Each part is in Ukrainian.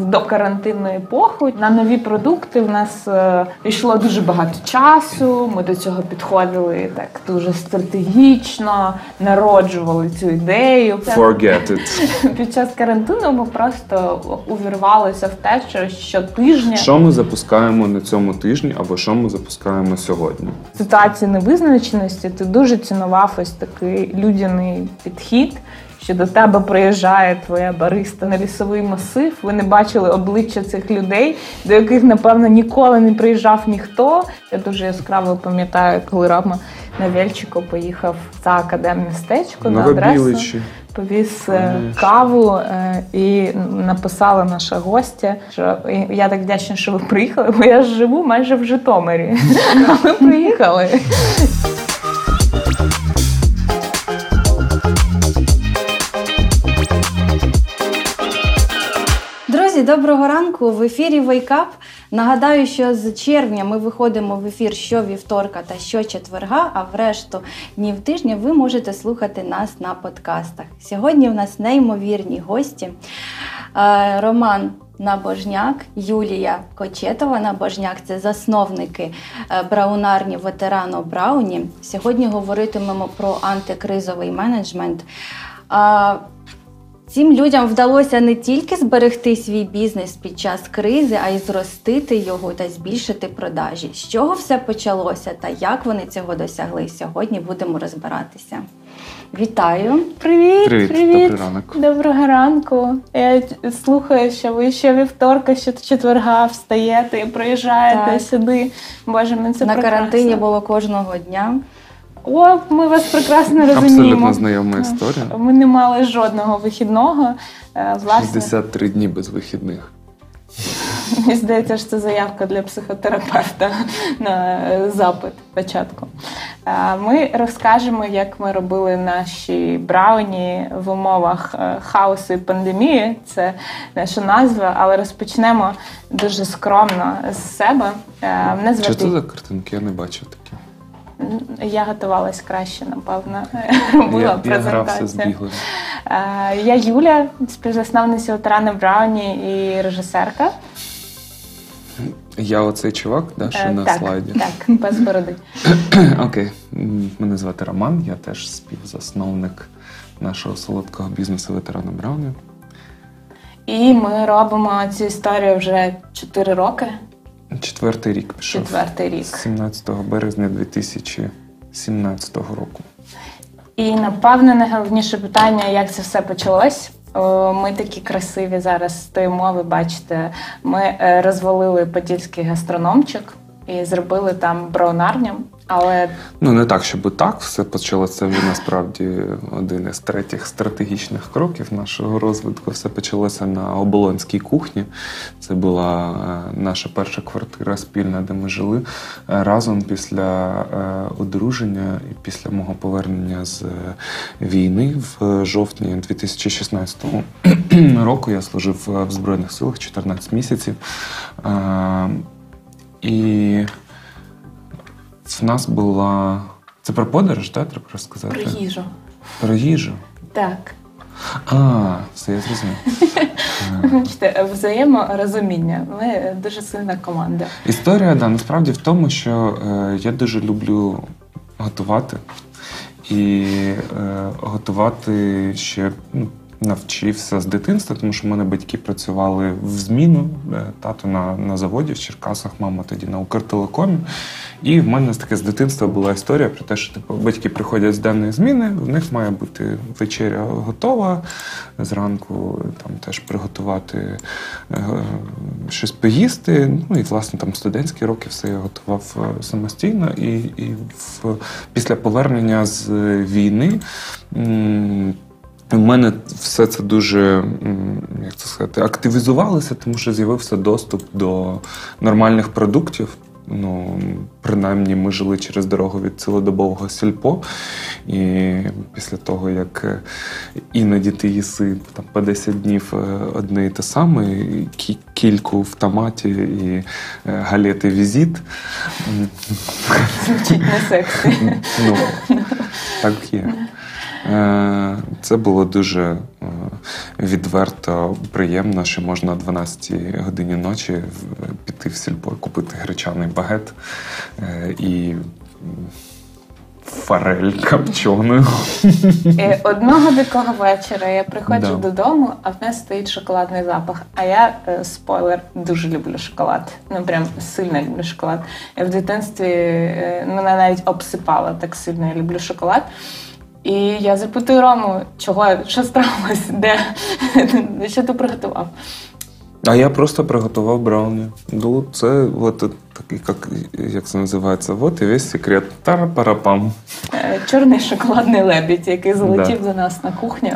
в докарантинну епоху. На нові продукти в нас е, йшло дуже багато часу. Ми до цього підходили так дуже стратегічно, народжували цю ідею. Forget it. Під час карантину ми просто увірвалися в те, що щотижня Що ми запускаємо на цьому тижні, або що ми запускаємо сьогодні? в ситуації невизначеності ти дуже цінував ось такий людяний підхід. Що до тебе приїжджає твоя бариста на лісовий масив, ви не бачили обличчя цих людей, до яких, напевно, ніколи не приїжджав ніхто. Я дуже яскраво пам'ятаю, коли Рома на Вельчику поїхав за академмістечко на адресу, повіз е, Конечно. каву е, і написала наша гостя, що я так вдячна, що ви приїхали, бо я ж живу майже в Житомирі. А ви приїхали. Доброго ранку! В ефірі Wake Up. Нагадаю, що з червня ми виходимо в ефір щовівторка та щочетверга, а в решту днів тижня ви можете слухати нас на подкастах. Сьогодні в нас неймовірні гості. Е, Роман Набожняк, Юлія Кочетова Набожняк це засновники е, браунарні ветерано Брауні. Сьогодні говоритимемо про антикризовий менеджмент. Цим людям вдалося не тільки зберегти свій бізнес під час кризи, а й зростити його та збільшити продажі. З чого все почалося та як вони цього досягли? Сьогодні будемо розбиратися. Вітаю! Привіт, Привіт, добрий ранок. Доброго ранку. Я слухаю, що ви ще вівторка, ще четверга встаєте і приїжджаєте Так. сюди. Боже, ми це На прекрасно. карантині було кожного дня. О, ми вас прекрасно розуміємо. Абсолютно знайома історія. Ми не мали жодного вихідного. Е, Власне, 63 дні без вихідних. мені здається, що це заявка для психотерапевта на е, запит спочатку. Е, Ми розкажемо, як ми робили наші брауні в умовах хаосу і пандемії. Це наша назва, але розпочнемо дуже скромно з себе. Мене Що це за картинки? Я не бачив такі. Я готувалась краще, напевно. Робила Я, я презентацію. біглем. Е, Я Юля, співзасновниця Ветерани Брауні і режисерка. Я оцей чувак, да, що Е, на так, слайді. Так, без бороди. Окей. Мене звати Роман, я теж співзасновник нашого солодкого бізнесу ветерана Брауні. І ми робимо цю історію вже 4 роки, Четвертий рік пішов. четвертий рік. 17 березня 2017 року. І напевне найголовніше питання, як це все почалось. Ми такі красиві зараз з тої мови, бачите, ми е, розвалили подільський гастрономчик і зробили там браунарню. Але Ну, не так, щоб так все почалося. Вже насправді один із третіх стратегічних кроків нашого розвитку. Все почалося на оболонській кухні. Це була е, наша перша квартира спільна, де ми жили е, разом після е, одруження і після мого повернення з війни в жовтні 2016 року. Я служив в Збройних силах 14 місяців. І в нас була. Це про подорож, так? Треба розказати? про їжу. Про їжу. Так. А, все, я зрозумів. Бачите, взаєморозуміння. Ми дуже сильна команда. Історія, да, насправді в тому, що е, я дуже люблю готувати. І е, готувати ще ну, навчився з дитинства, тому що в мене батьки працювали в зміну, е, тато на, на заводі в Черкасах, мама тоді на Укртелекомі. І в мене таке з дитинства була історія про те, що типу, батьки приходять з денної зміни, в них має бути вечеря готова. Зранку там теж приготувати е, щось поїсти. Ну і власне там студентські роки все я готував е, самостійно. І, і в, після повернення з війни. м, у мене все це дуже як це сказати, активізувалося, тому що з'явився доступ до нормальних продуктів. Ну, принаймні, ми жили через дорогу від цілодобового сільпо. І після того, як е, іноді ти їси там, по 10 днів е, одне і те саме, кільку в томаті і е, галети візит. Звучить не сексі. Ну, так є. Е, Це було дуже е, відверто приємно, що можна о 12 годині ночі в- піти в сільпо, купити гречаний багет е, і форель копчену. І одного дикого вечора я приходжу Да. додому, а в нас стоїть шоколадний запах. А я, спойлер, дуже люблю шоколад. Ну прям сильно люблю шоколад. Я в дитинстві мене навіть обсипала так сильно. Я люблю шоколад. І я запитую Рому, чого що сталося, де що ти приготував? А я просто приготував брауні. Ну, це от такий, як, як це називається, от і весь секрет. Тара-парапам. Е, Чорний шоколадний лебідь, який залетів до нас на кухню.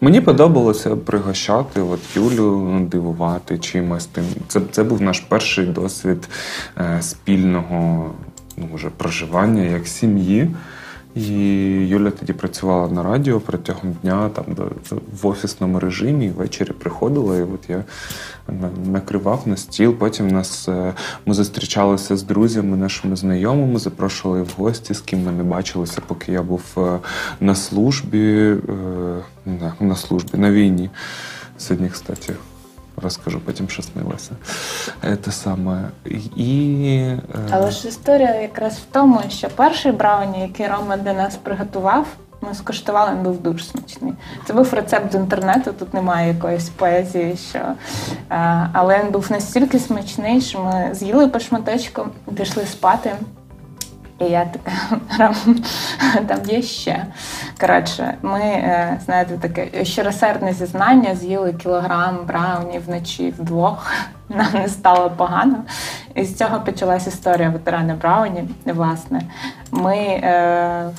Мені подобалося пригощати от Юлю, дивувати чимось тим. Це, це був наш перший досвід е, спільного ну, вже проживання як сім'ї. І Юля тоді працювала на радіо протягом дня там в офісному режимі, і ввечері приходила, і от я накривав на стіл. Потім нас е, ми зустрічалися з друзями, нашими знайомими, запрошували в гості, з ким ми не бачилися, поки я був е, на службі, е, на службі, на війні. Сьогодні, кстати, розкажу потім, що снилося. Те саме. І, Але ж історія якраз в тому, що перший брауні, який Рома для нас приготував, ми скуштували, він був дуже смачний. Це був рецепт з інтернету, тут немає якоїсь поезії, що е, але він був настільки смачний, що ми з'їли по шматочку, пішли спати. І я така, там є ще. Коротше, ми, е, знаєте, таке щиросердне зізнання, з'їли кілограм брауні вночі вдвох. Нам не стало погано. І з цього почалась історія ветерани Брауні. Власне, ми е,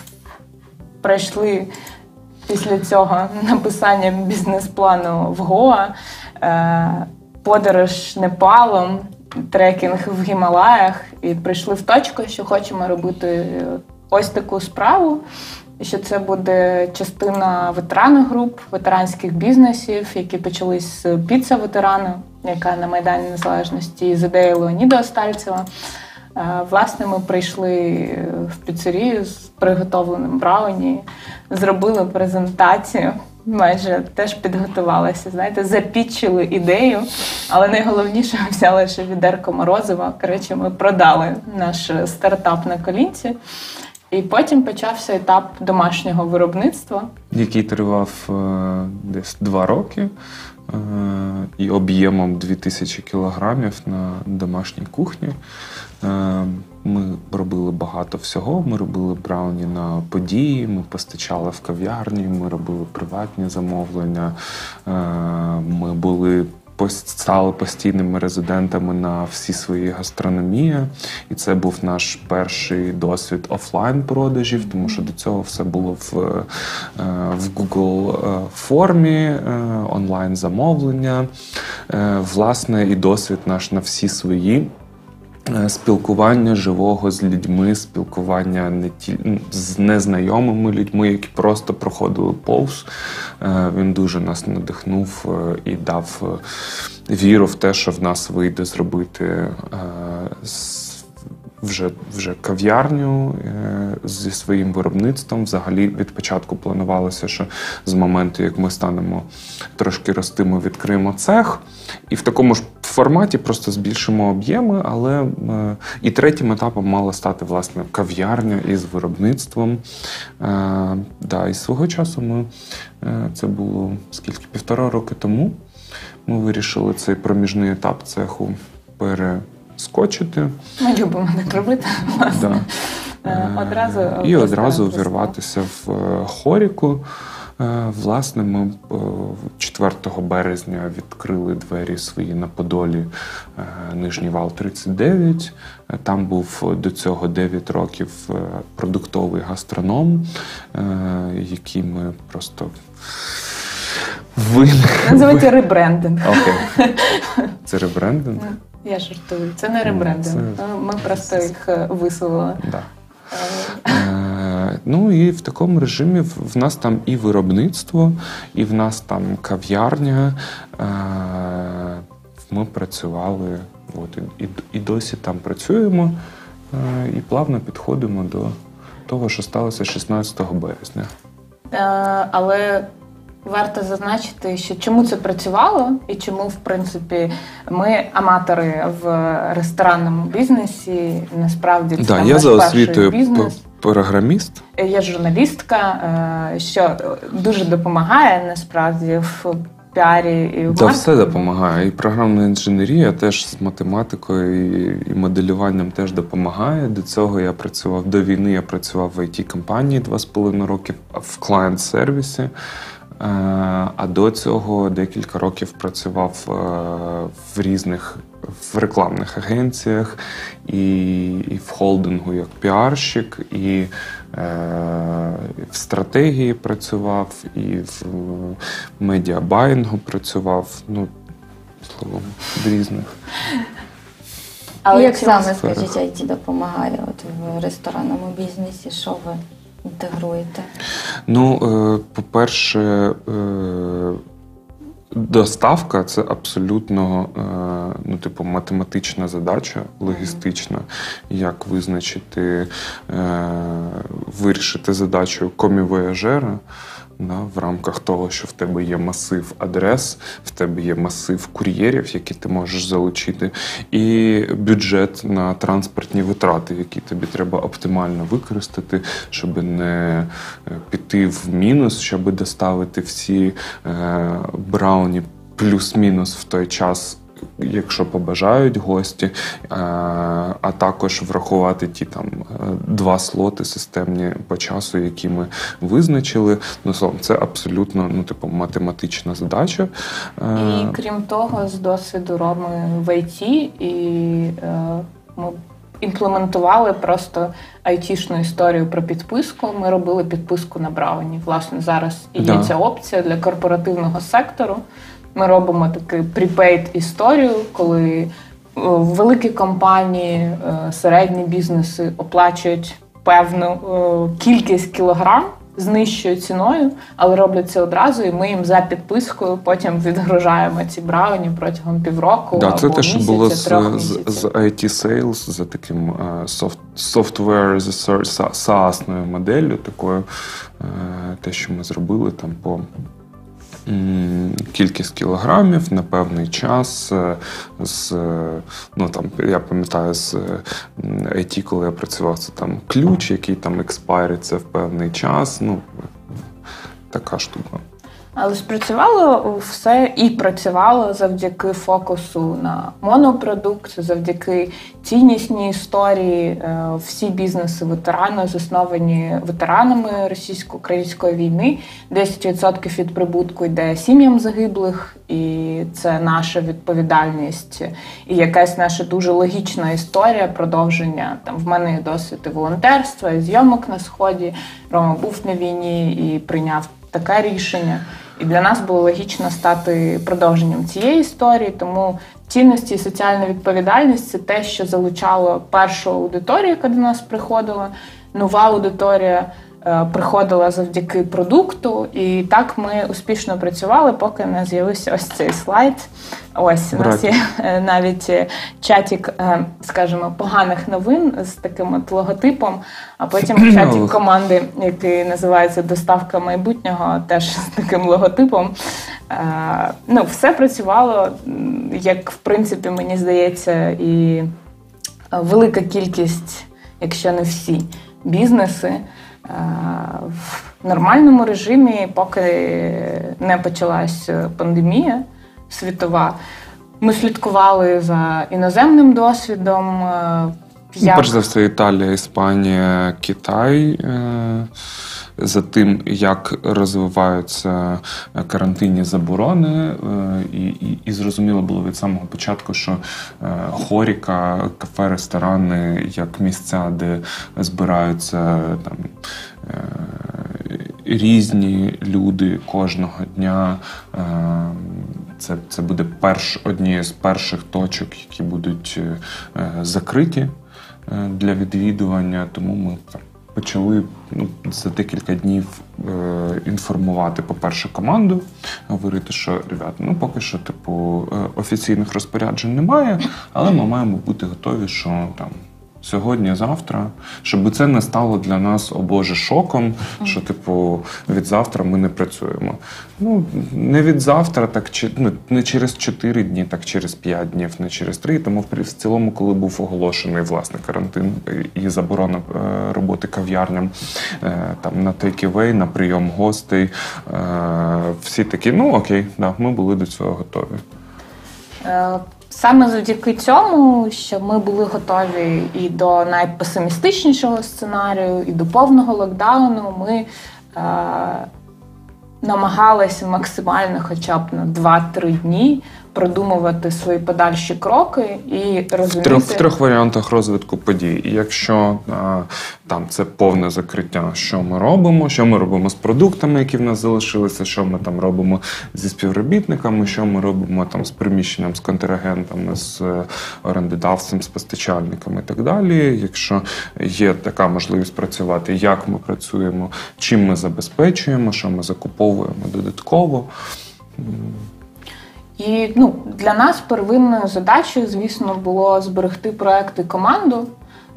пройшли після цього написання бізнес-плану в Гоа, е, подорож Непалом, трекінг в Гімалаях, і прийшли в точку, що хочемо робити е, ось таку справу. Що це буде частина ветеранних груп, ветеранських бізнесів, які почались з піца ветерану, яка на Майдані Незалежності з ідеєю Леоніда Остальцева. Е, Власне, ми прийшли е, в піцерію з приготовленим брауні, зробили презентацію. Майже теж підготувалися, знаєте, запічили ідею, але найголовніше взяли ще відерко морозива. Коротше, ми продали наш стартап на колінці. І потім почався етап домашнього виробництва. який тривав е, десь два роки е, і об'ємом 2000 кілограмів на домашній кухні. Ми робили багато всього. Ми робили брауні на події, ми постачали в кав'ярні, ми робили приватні замовлення. Е, Ми були стали постійними резидентами на всі свої гастрономії. І це був наш перший досвід офлайн продажів, тому що до цього все було в, е, в Google е, формі, онлайн замовлення. Власне, і досвід наш на всі свої. Е, Спілкування живого з людьми, спілкування не ті, з незнайомими людьми, які просто проходили повз. Е, Він дуже нас надихнув е, і дав віру в те, що в нас вийде зробити з- вже, вже кав'ярню е, зі своїм виробництвом. Взагалі від початку планувалося, що з моменту, як ми станемо трошки рости, ми відкриємо цех. І в такому ж форматі просто збільшимо об'єми, але е, і третім етапом мала стати власне кав'ярня із виробництвом. Е, да, і свого часу ми це було скільки півтора роки тому. Ми вирішили цей проміжний етап цеху перескочити. Ми любимо так робити. Власне. Да. Е, Одразу Е, і одразу вірватися в е, хоріку. Власне, ми е, 4 березня відкрили двері свої на Подолі Нижній вал 39. Е, Там був до цього 9 років продуктовий гастроном, який ми просто вин... Називайте ребрендинг. Окей. Це ребрендинг. Я жартую. Це не ребрендинг. Це- Ми просто їх е, висували. Да. Е, Ну і в такому режимі в нас там і виробництво, і в нас там кав'ярня. Е, Ми працювали, от, і, і досі там працюємо, е, і плавно підходимо до того, що сталося 16 березня. Е, але варто зазначити, що чому це працювало, і чому, в принципі, ми аматори в ресторанному бізнесі. Насправді це Да, там я за освітою бізнес. програміст. Я журналістка, е, що дуже допомагає насправді в піарі і в Та все допомагає. І програмна інженерія теж з математикою і, моделюванням теж допомагає. До цього я працював до війни. Я працював в it компанії два з половиною роки в клієнт-сервісі. Е, А до цього декілька років працював е, в різних в рекламних агенціях і, і в холдингу як піарщик, і е, в стратегії працював, і в медіабаїнгу працював. Ну, словом, в різних. Але Як саме, скажіть, IT допомагає от в ресторанному бізнесі? Що ви інтегруєте? Ну, е, по-перше, е, доставка це абсолютно е, ну, типу, математична задача, логістична. Як визначити, вирішити задачу комівояжера. Да, в рамках того, що в тебе є масив адрес, в тебе є масив кур'єрів, які ти можеш залучити, і бюджет на транспортні витрати, які тобі треба оптимально використати, щоб не е, піти в мінус, щоб доставити всі е, брауні плюс-мінус в той час. Якщо побажають гості, е, а також врахувати ті там е, два слоти системні по часу, які ми визначили. Ну словом, це абсолютно ну, типу, математична задача. Е, І крім того, з досвіду Роми в ІТ, і ми імплементували просто айтішну історію про підписку. Ми робили підписку на Брауні. Власне, зараз і є Да. ця опція для корпоративного сектору. Ми робимо таку припейд історію, коли е, великі компанії, е, середні бізнеси оплачують певну е, кількість кілограм з нижчою ціною, але роблять це одразу, і ми їм за підпискою потім відгружаємо ці брауні протягом півроку. Да, це або те, що було з, з, з IT Sales, за таким soft, software as a service, SaaS-ною моделлю, такою, те, що ми зробили там по кількість кілограмів на певний час. е, З, е, ну, там, я пам'ятаю, з е, IT, коли я працював, це там ключ, який там експайриться в певний час. Ну, така штука. Але спрацювало все і працювало завдяки фокусу на монопродукт, завдяки ціннісній історії. Е, Всі бізнеси ветерани засновані ветеранами російсько-української війни. 10% від прибутку йде сім'ям загиблих, і це наша відповідальність, і якась наша дуже логічна історія продовження. Там в мене досвід і волонтерства, і зйомок на сході. Рома був на війні і прийняв таке рішення. І для нас було логічно стати продовженням цієї історії. Тому цінності і соціальна відповідальність це те, що залучало першу аудиторію, яка до нас приходила. Нова аудиторія приходила завдяки продукту. І так ми успішно працювали, поки не з'явився ось цей слайд. Ось у нас є е, навіть е, чатік, е, скажімо, поганих новин з таким от логотипом, а потім чатік команди, який називається Доставка майбутнього, теж з таким логотипом. Е, Ну, все працювало, як в принципі, мені здається, і е, велика кількість, якщо не всі, бізнеси. Е, В нормальному режимі, поки не почалась пандемія світова, ми слідкували за іноземним досвідом. е, Ну, як- Перш за все, Італія, Іспанія, Китай. Е, За тим, як розвиваються карантинні заборони, е, і, і, і зрозуміло було від самого початку, що е, хоріка, кафе, ресторани, як місця, де збираються там е, різні люди кожного дня. е, Це, це буде перш, однією з перших точок, які будуть е, закриті е, для відвідування. Тому ми почали ну, за декілька днів е, інформувати, по-перше, команду, говорити, що ребят, ну поки що, типу, е, офіційних розпоряджень немає, але ми маємо бути готові, що там Сьогодні, завтра, щоб це не стало для нас о Боже шоком, що типу від завтра ми не працюємо. Ну не від завтра, так чи ну, не через 4 дні, так через 5 днів, не через 3. Тому в в цілому, коли був оголошений власне карантин і заборона е, роботи кав'ярням е, там на take-away, на прийом гостей, е, всі такі, ну окей, да, ми були до цього готові. Саме завдяки цьому, що ми були готові і до найпесимістичнішого сценарію, і до повного локдауну, ми е, намагалися максимально, хоча б на 2-3 дні, продумувати свої подальші кроки і В розуміти. трьох, в трьох варіантах розвитку подій. І якщо а, там це повне закриття, що ми робимо, що ми робимо з продуктами, які в нас залишилися, що ми там робимо зі співробітниками, що ми робимо там з приміщенням, з контрагентами, з е, орендодавцем, з постачальниками і так далі. Якщо є така можливість працювати, як ми працюємо, чим ми забезпечуємо, що ми закуповуємо додатково. І ну, для нас первинною задачею, звісно, було зберегти проект і команду.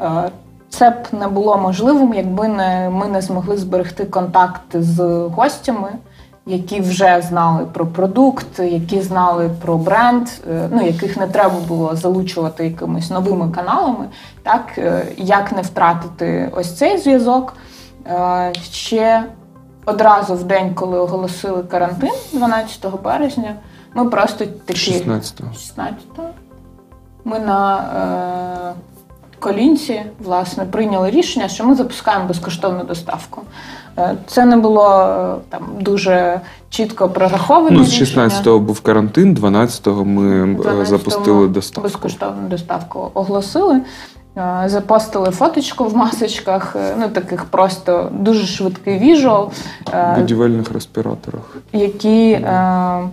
Е, Це б не було можливим, якби не, ми не змогли зберегти контакт з гостями, які вже знали про продукт, які знали про бренд, е, ну, яких не треба було залучувати якимись новими каналами. Так, е, як не втратити ось цей зв'язок. Ще одразу в день, коли оголосили карантин, 12 березня, ми просто такі 16-го. 16-го. Ми на е, колінці власне прийняли рішення, що ми запускаємо безкоштовну доставку. Е, це не було е, там дуже чітко прораховане. Ну, з 16-го був карантин, 12-го ми е, 12-го запустили доставку. Безкоштовну доставку оголосили. Е, Запостили фоточку в масочках, е, ну таких просто дуже швидкий віжуал. е, В будівельних респіраторах. які е,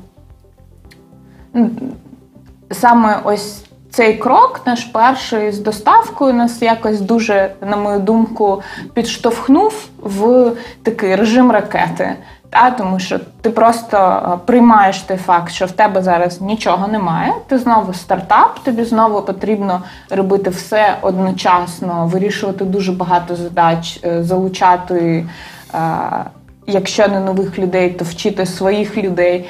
саме ось цей крок, наш перший з доставкою, нас якось дуже, на мою думку, підштовхнув в такий режим ракети. Та, тому що ти просто е, приймаєш той факт, що в тебе зараз нічого немає. Ти знову стартап, тобі знову потрібно робити все одночасно, вирішувати дуже багато задач, е, залучати, е, якщо не нових людей, то вчити своїх людей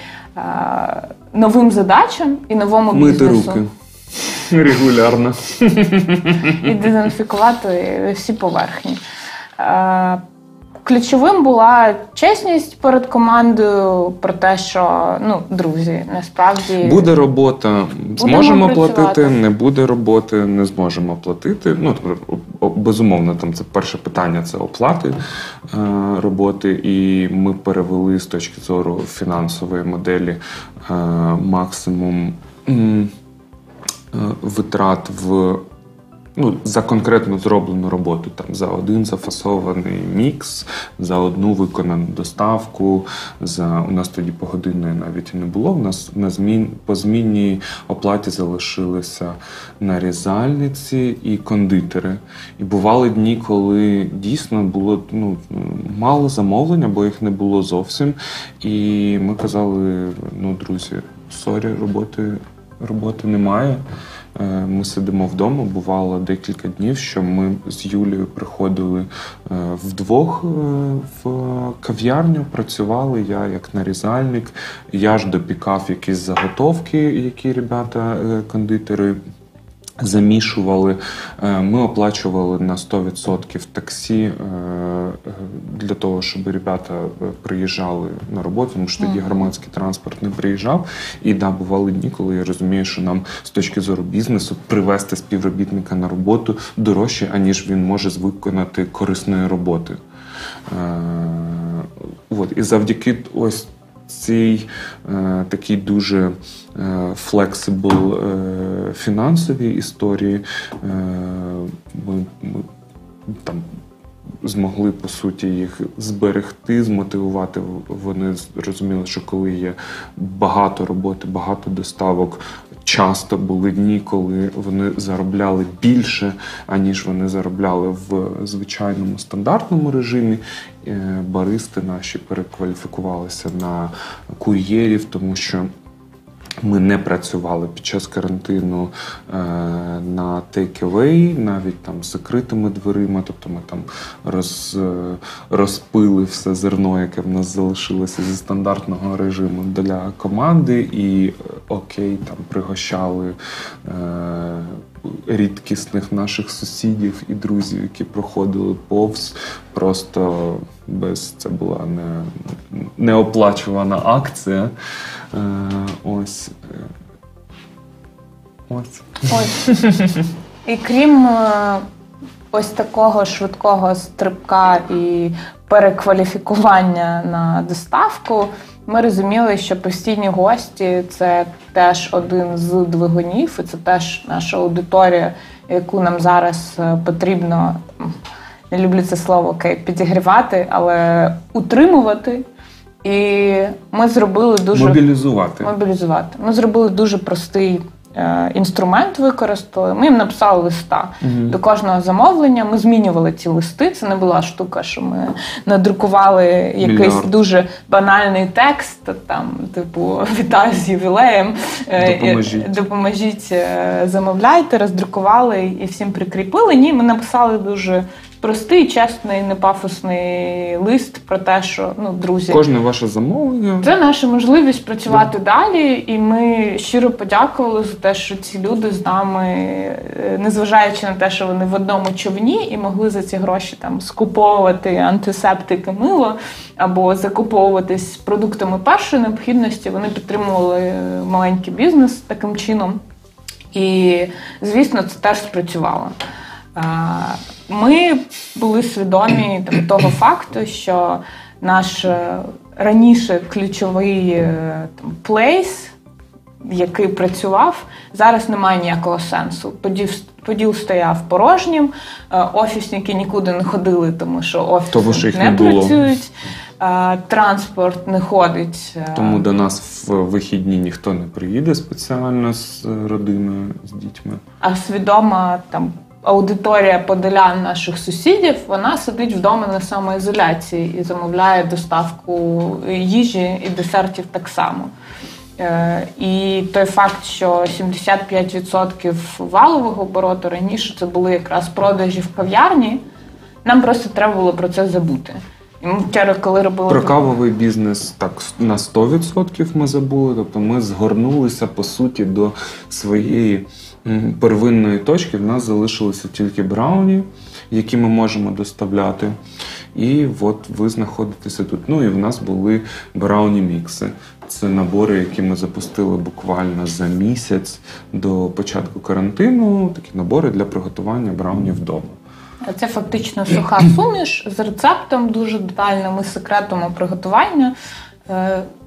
новим задачам і новому Мити бізнесу. руки. Регулярно. і дезінфікувати всі поверхні. Ключовим була чесність перед командою про те, що ну, друзі, насправді Буде робота, зможемо працювати. платити, не буде роботи, не зможемо платити. Ну, безумовно, там це перше питання це оплати е, роботи, і ми перевели з точки зору фінансової моделі е, максимум е, витрат в. Ну, за конкретно зроблену роботу, там за один зафасований мікс, за одну виконану доставку. За у нас тоді погодинної навіть і не було. У нас на змін по змінній оплаті залишилися нарізальниці і кондитери. І бували дні, коли дійсно було ну, мало замовлень, бо їх не було зовсім. І ми казали: ну, друзі, sorry, роботи, роботи немає. Е, Ми сидимо вдома. Бувало декілька днів, що ми з Юлією приходили е, вдвох е, в кав'ярню, працювали. Я як нарізальник, я ж допікав якісь заготовки, які ребята, кондитери. Замішували, Е, ми оплачували на 100% таксі е, для того, щоб ребята е, приїжджали на роботу, тому що тоді громадський транспорт не приїжджав. І да, бували дні, коли я розумію, що нам з точки зору бізнесу привести співробітника на роботу дорожче, аніж він може виконати корисної роботи. От. І завдяки ось цій е, такій дуже flexible е, фінансовій історії е, ми, ми там змогли по суті їх зберегти, змотивувати. Вони зрозуміли, що коли є багато роботи, багато доставок. Часто були дні, коли вони заробляли більше, аніж вони заробляли в звичайному стандартному режимі. Е, Баристи наші перекваліфікувалися на кур'єрів, тому що Ми не працювали під час карантину е, на take-away, навіть там з закритими дверима. Тобто ми там роз, е, розпили все зерно, яке в нас залишилося зі стандартного режиму для команди, і е, окей, там пригощали е, рідкісних наших сусідів і друзів, які проходили повз. Просто без це була не, неоплачувана акція. Е, ось. е, Ось. Ось. І крім е, ось такого швидкого стрибка і перекваліфікування на доставку, ми розуміли, що постійні гості це теж один з двигунів, і це теж наша аудиторія, яку нам зараз е, потрібно. Не люблю це слово підігрівати, але утримувати. І ми зробили дуже Мобілізувати. мобілізувати. Ми зробили дуже простий інструмент, використали. Ми їм написали листа Мгм. до кожного замовлення. Ми змінювали ці листи. Це не була штука, що ми надрукували якийсь Мільярд. дуже банальний текст, там, типу, вітаю з ювілеєм. е, Допоможіть. е, Допоможіть, е, замовляйте, роздрукували і всім прикріпили. Ні, ми написали дуже. Простий, чесний, непафосний лист про те, що ну, друзі, Кожне ваше замовлення. це наша можливість працювати далі, і ми щиро подякували за те, що ці люди з нами, е, незважаючи на те, що вони в одному човні і могли за ці гроші там скуповувати антисептики мило або закуповуватись продуктами першої необхідності, вони підтримували е, маленький бізнес таким чином. І, звісно, це теж спрацювало. Ми були свідомі там, того факту, що наш е, раніше ключовий е, там, плейс, який працював, зараз немає ніякого сенсу. Поділ, поділ стояв порожнім, е, офісники нікуди не ходили, тому що офіси Тому що їх не, не було. працюють, транспорт не ходить. Тому до нас в вихідні ніхто не приїде спеціально з родиною, з дітьми. а свідома там аудиторія подолян наших сусідів, вона сидить вдома на самоізоляції і замовляє доставку їжі і десертів так само. Е, І той факт, що 75% валового обороту раніше це були якраз продажі в кав'ярні, нам просто треба було про це забути. І ми вчора, коли робили Про кавовий бізнес так на 100% ми забули. Тобто ми згорнулися по суті до своєї первинної точки. В нас залишилися тільки брауні, які ми можемо доставляти. І от ви знаходитеся тут. Ну і в нас були брауні мікси. Це набори, які ми запустили буквально за місяць до початку карантину. Такі набори для приготування брауні вдома. Це фактично суха суміш з рецептом дуже детальним і секретом приготування.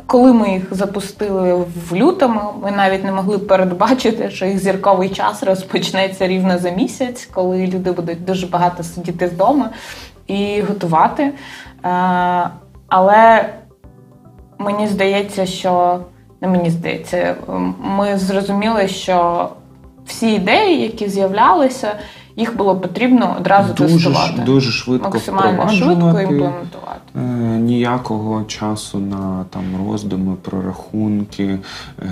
Коли ми їх запустили в лютому, ми навіть не могли передбачити, що їх зірковий час розпочнеться рівно за місяць, коли люди будуть дуже багато сидіти вдома і готувати. Е, Але мені здається, що не мені здається, ми зрозуміли, що всі ідеї, які з'являлися, їх було потрібно одразу Дуже, тестувати. дуже швидко максимально швидко імплементувати. Е, Ніякого часу на там роздуми, прорахунки е,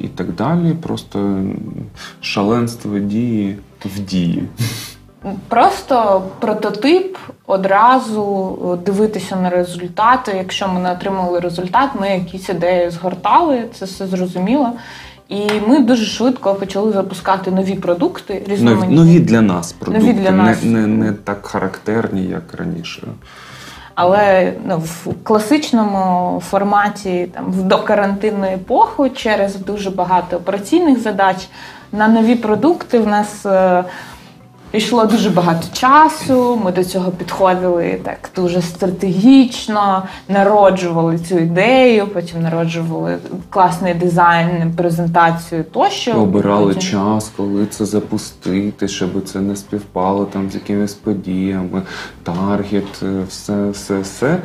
і так далі. Просто шаленство дії в дії. Просто прототип одразу дивитися на результати. Якщо ми не отримали результат, ми якісь ідеї згортали, це все зрозуміло. І ми дуже швидко почали запускати нові продукти, Нові, різноманітні. нові для нас продукти, для нас. Не, не, не так характерні, як раніше. Але ну, в класичному форматі, там в докарантинну епоху, через дуже багато операційних задач на нові продукти в нас е, йшло дуже багато часу. Ми до цього підходили так дуже стратегічно, народжували цю ідею, потім народжували класний дизайн, презентацію тощо. Обирали Потім- час, коли це запустити, щоб це не співпало там з якимись подіями, таргет, е, все, все, все.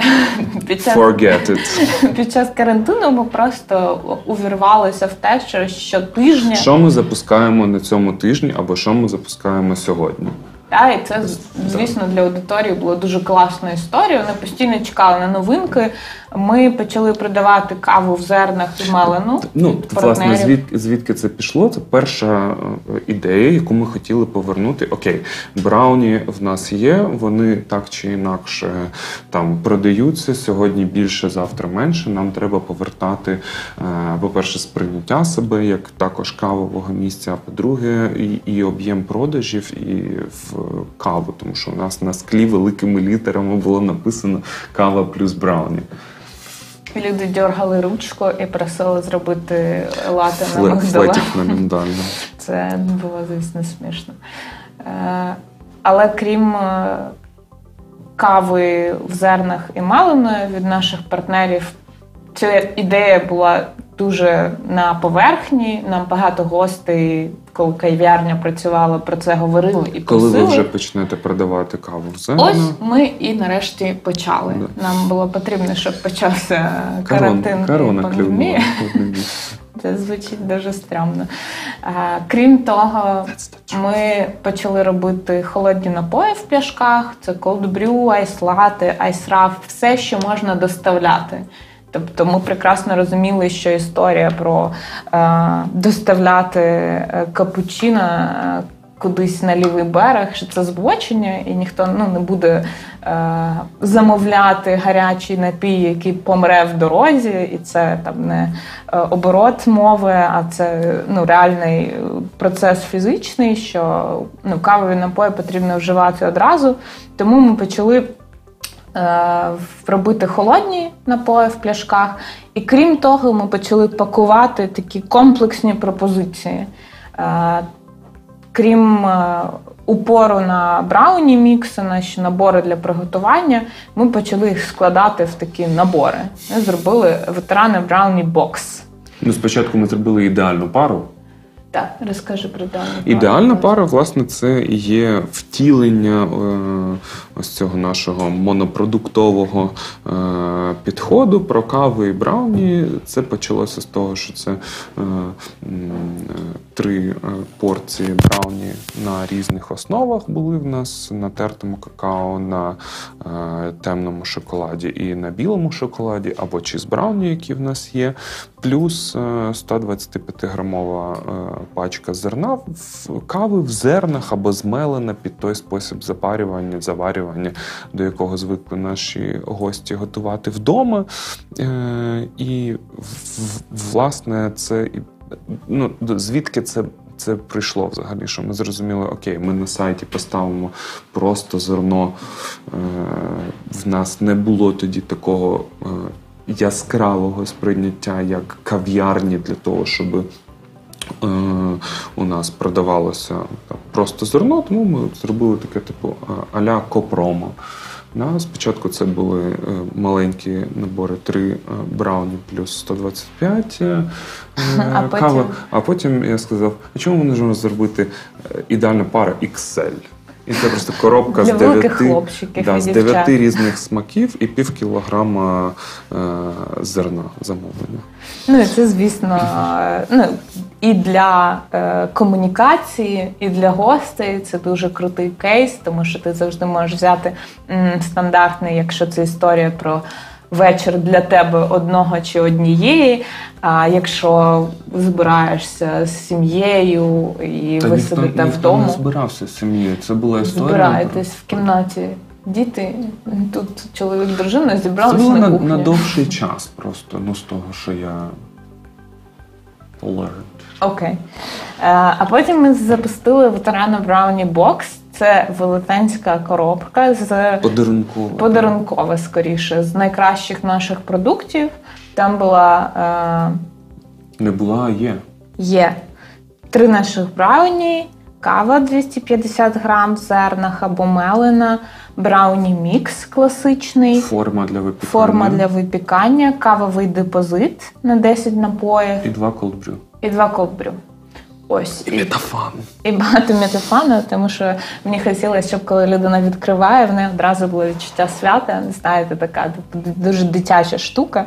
Під час Forget it. Під час карантину ми просто увірвалися в те, що щотижня Що ми запускаємо на цьому тижні, або що ми запускаємо сьогодні? Та, і це, звісно, для аудиторії було дуже класна історія. Вони постійно чекали на новинки. Ми почали продавати каву в зернах і мелену. Ну, власне, партнерів. звід, звідки це пішло? Це перша е, ідея, яку ми хотіли повернути. Окей, брауні в нас є, вони так чи інакше там продаються. Сьогодні більше, завтра менше. Нам треба повертати, е, по-перше, сприйняття себе як також кавового місця, а по-друге, і, і об'єм продажів, і в каву, тому що у нас на склі великими літерами було написано кава плюс брауні. Люди дергали ручку і просили зробити лати на Фле- на міндально. Це було, звісно, смішно. Е, Але крім е, кави в зернах і малиної від наших партнерів, ця ідея була дуже на поверхні. Нам багато гостей, коли кав'ярня працювала, про це говорили і Коли просили. ви вже почнете продавати каву в зернах, Ось ми і нарешті почали. Да. Нам було потрібно, щоб почався карантин корона місце. Це звучить дуже стрьомно. Е, Крім того, ми почали робити холодні напої в пляшках. Це cold brew, ice latte, ice раф, все, що можна доставляти. Тобто ми прекрасно розуміли, що історія про е, доставляти е, капучино е, кудись на лівий берег, що це збочення, і ніхто ну, не буде е, замовляти гарячий напій, який помре в дорозі, і це там не е, оборот мови, а це ну, реальний процес фізичний, що ну, кавові напої потрібно вживати одразу. Тому ми почали робити холодні напої в пляшках. І крім того, ми почали пакувати такі комплексні пропозиції. Е, Крім е, упору на брауні мікси, наші набори для приготування, ми почали їх складати в такі набори. Ми зробили ветерани брауні бокс. Ну, спочатку ми зробили ідеальну пару. Так, розкажи про дану. Ідеальна пара, власне, це є втілення е, ось цього нашого монопродуктового е, підходу про каву і брауні. Це почалося з того, що це е, три порції брауні на різних основах були в нас на тертому какао, на темному шоколаді і на білому шоколаді, або чіз брауні, які в нас є, плюс е, 125 грамова пачка зерна в кави в зернах або змелена під той спосіб запарювання, заварювання, до якого звикли наші гості готувати вдома. Е, І власне це ну, звідки це. Це прийшло взагалі, що ми зрозуміли, окей, ми на сайті поставимо просто зерно. Е, в нас не було тоді такого е, яскравого сприйняття, як кав'ярні для того, щоб у нас продавалося просто зерно, тому ми зробили таке, типу, е, а-ля копромо. Да, спочатку це були е, маленькі набори 3 брауні плюс 125 е, А потім? А потім я сказав, а чому ми не можемо зробити е, ідеальну пару XL? І це просто коробка Для з великих 9, хлопчиків да, з дев'яти 9 різних смаків і пів кілограма е, зерна замовлення. Ну і це, звісно, е, ну, і для е, комунікації, і для гостей це дуже крутий кейс, тому що ти завжди можеш взяти м, стандартний, якщо це історія про вечір для тебе одного чи однієї. А якщо збираєшся з сім'єю і ви сидите вдома, не збирався з сім'єю. Це була історія. збираєтесь в кімнаті. Діти, тут чоловік, дружина Це було на на, кухні. на довший час просто, ну з того, що я learned. Окей. Е, А потім ми запустили ветерана Брауні Бокс. Це велетенська коробка з Подарунково. подарункова, скоріше, з найкращих наших продуктів. Там була е, Не була, а є. є три наших брауні, кава 250 грам в зернах або мелена, брауні мікс класичний, Форма для випікання. форма для випікання, кавовий депозит на 10 напоїв І два колдбрю. і два колбрю. Ось. І метафан. І багато метафану, тому що мені хотілося, щоб коли людина відкриває, в неї одразу було відчуття свята. Знаєте, така дуже дитяча штука.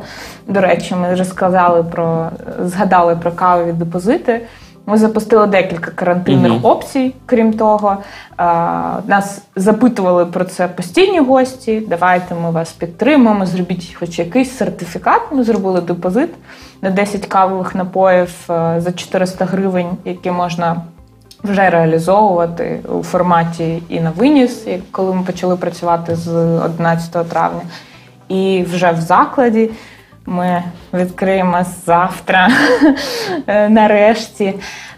До речі, ми розказали про згадали про кавові депозити. Ми запустили декілька карантинних Мгм. опцій. Крім того, нас запитували про це постійні гості. Давайте ми вас підтримаємо, зробіть хоч якийсь сертифікат. Ми зробили депозит на 10 кавових напоїв е, за 400 гривень, які можна вже реалізовувати у форматі і на виніс, коли ми почали працювати з 11 травня. І вже в закладі ми відкриємо завтра е, нарешті.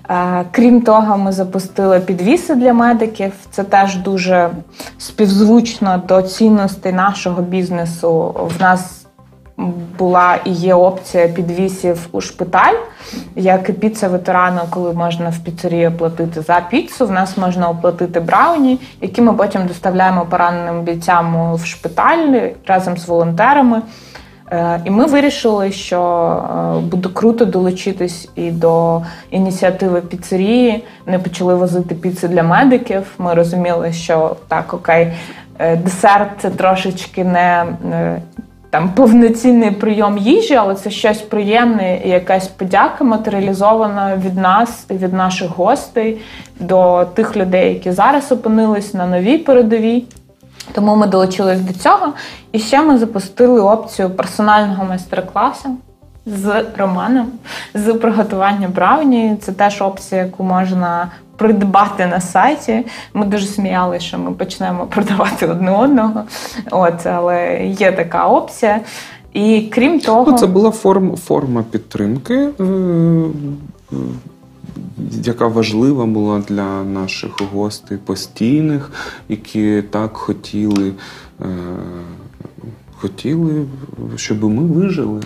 Е, Крім того, ми запустили підвіси для медиків. Це теж дуже співзвучно до цінностей нашого бізнесу. В нас була і є опція підвісів у шпиталь, як і піца ветерану, коли можна в піцерії оплатити за піцу. В нас можна оплатити брауні, які ми потім доставляємо пораненим бійцям в шпиталь разом з волонтерами. Е, І ми вирішили, що е, буде круто долучитись і до ініціативи піцерії. Вони почали возити піци для медиків. Ми розуміли, що так, окей, е, десерт це трошечки не там повноцінний прийом їжі, але це щось приємне і якась подяка матеріалізована від нас від наших гостей до тих людей, які зараз опинились на новій передовій. Тому ми долучились до цього. І ще ми запустили опцію персонального майстер-класу з Романом з приготування брауні. Це теж опція, яку можна придбати на сайті. Ми дуже сміялися, що ми почнемо продавати одне одного. От, але є така опція. І крім того, Ну, це була форм, форма підтримки, е, е, яка важлива була для наших гостей постійних, які так хотіли, е, хотіли, щоб ми вижили.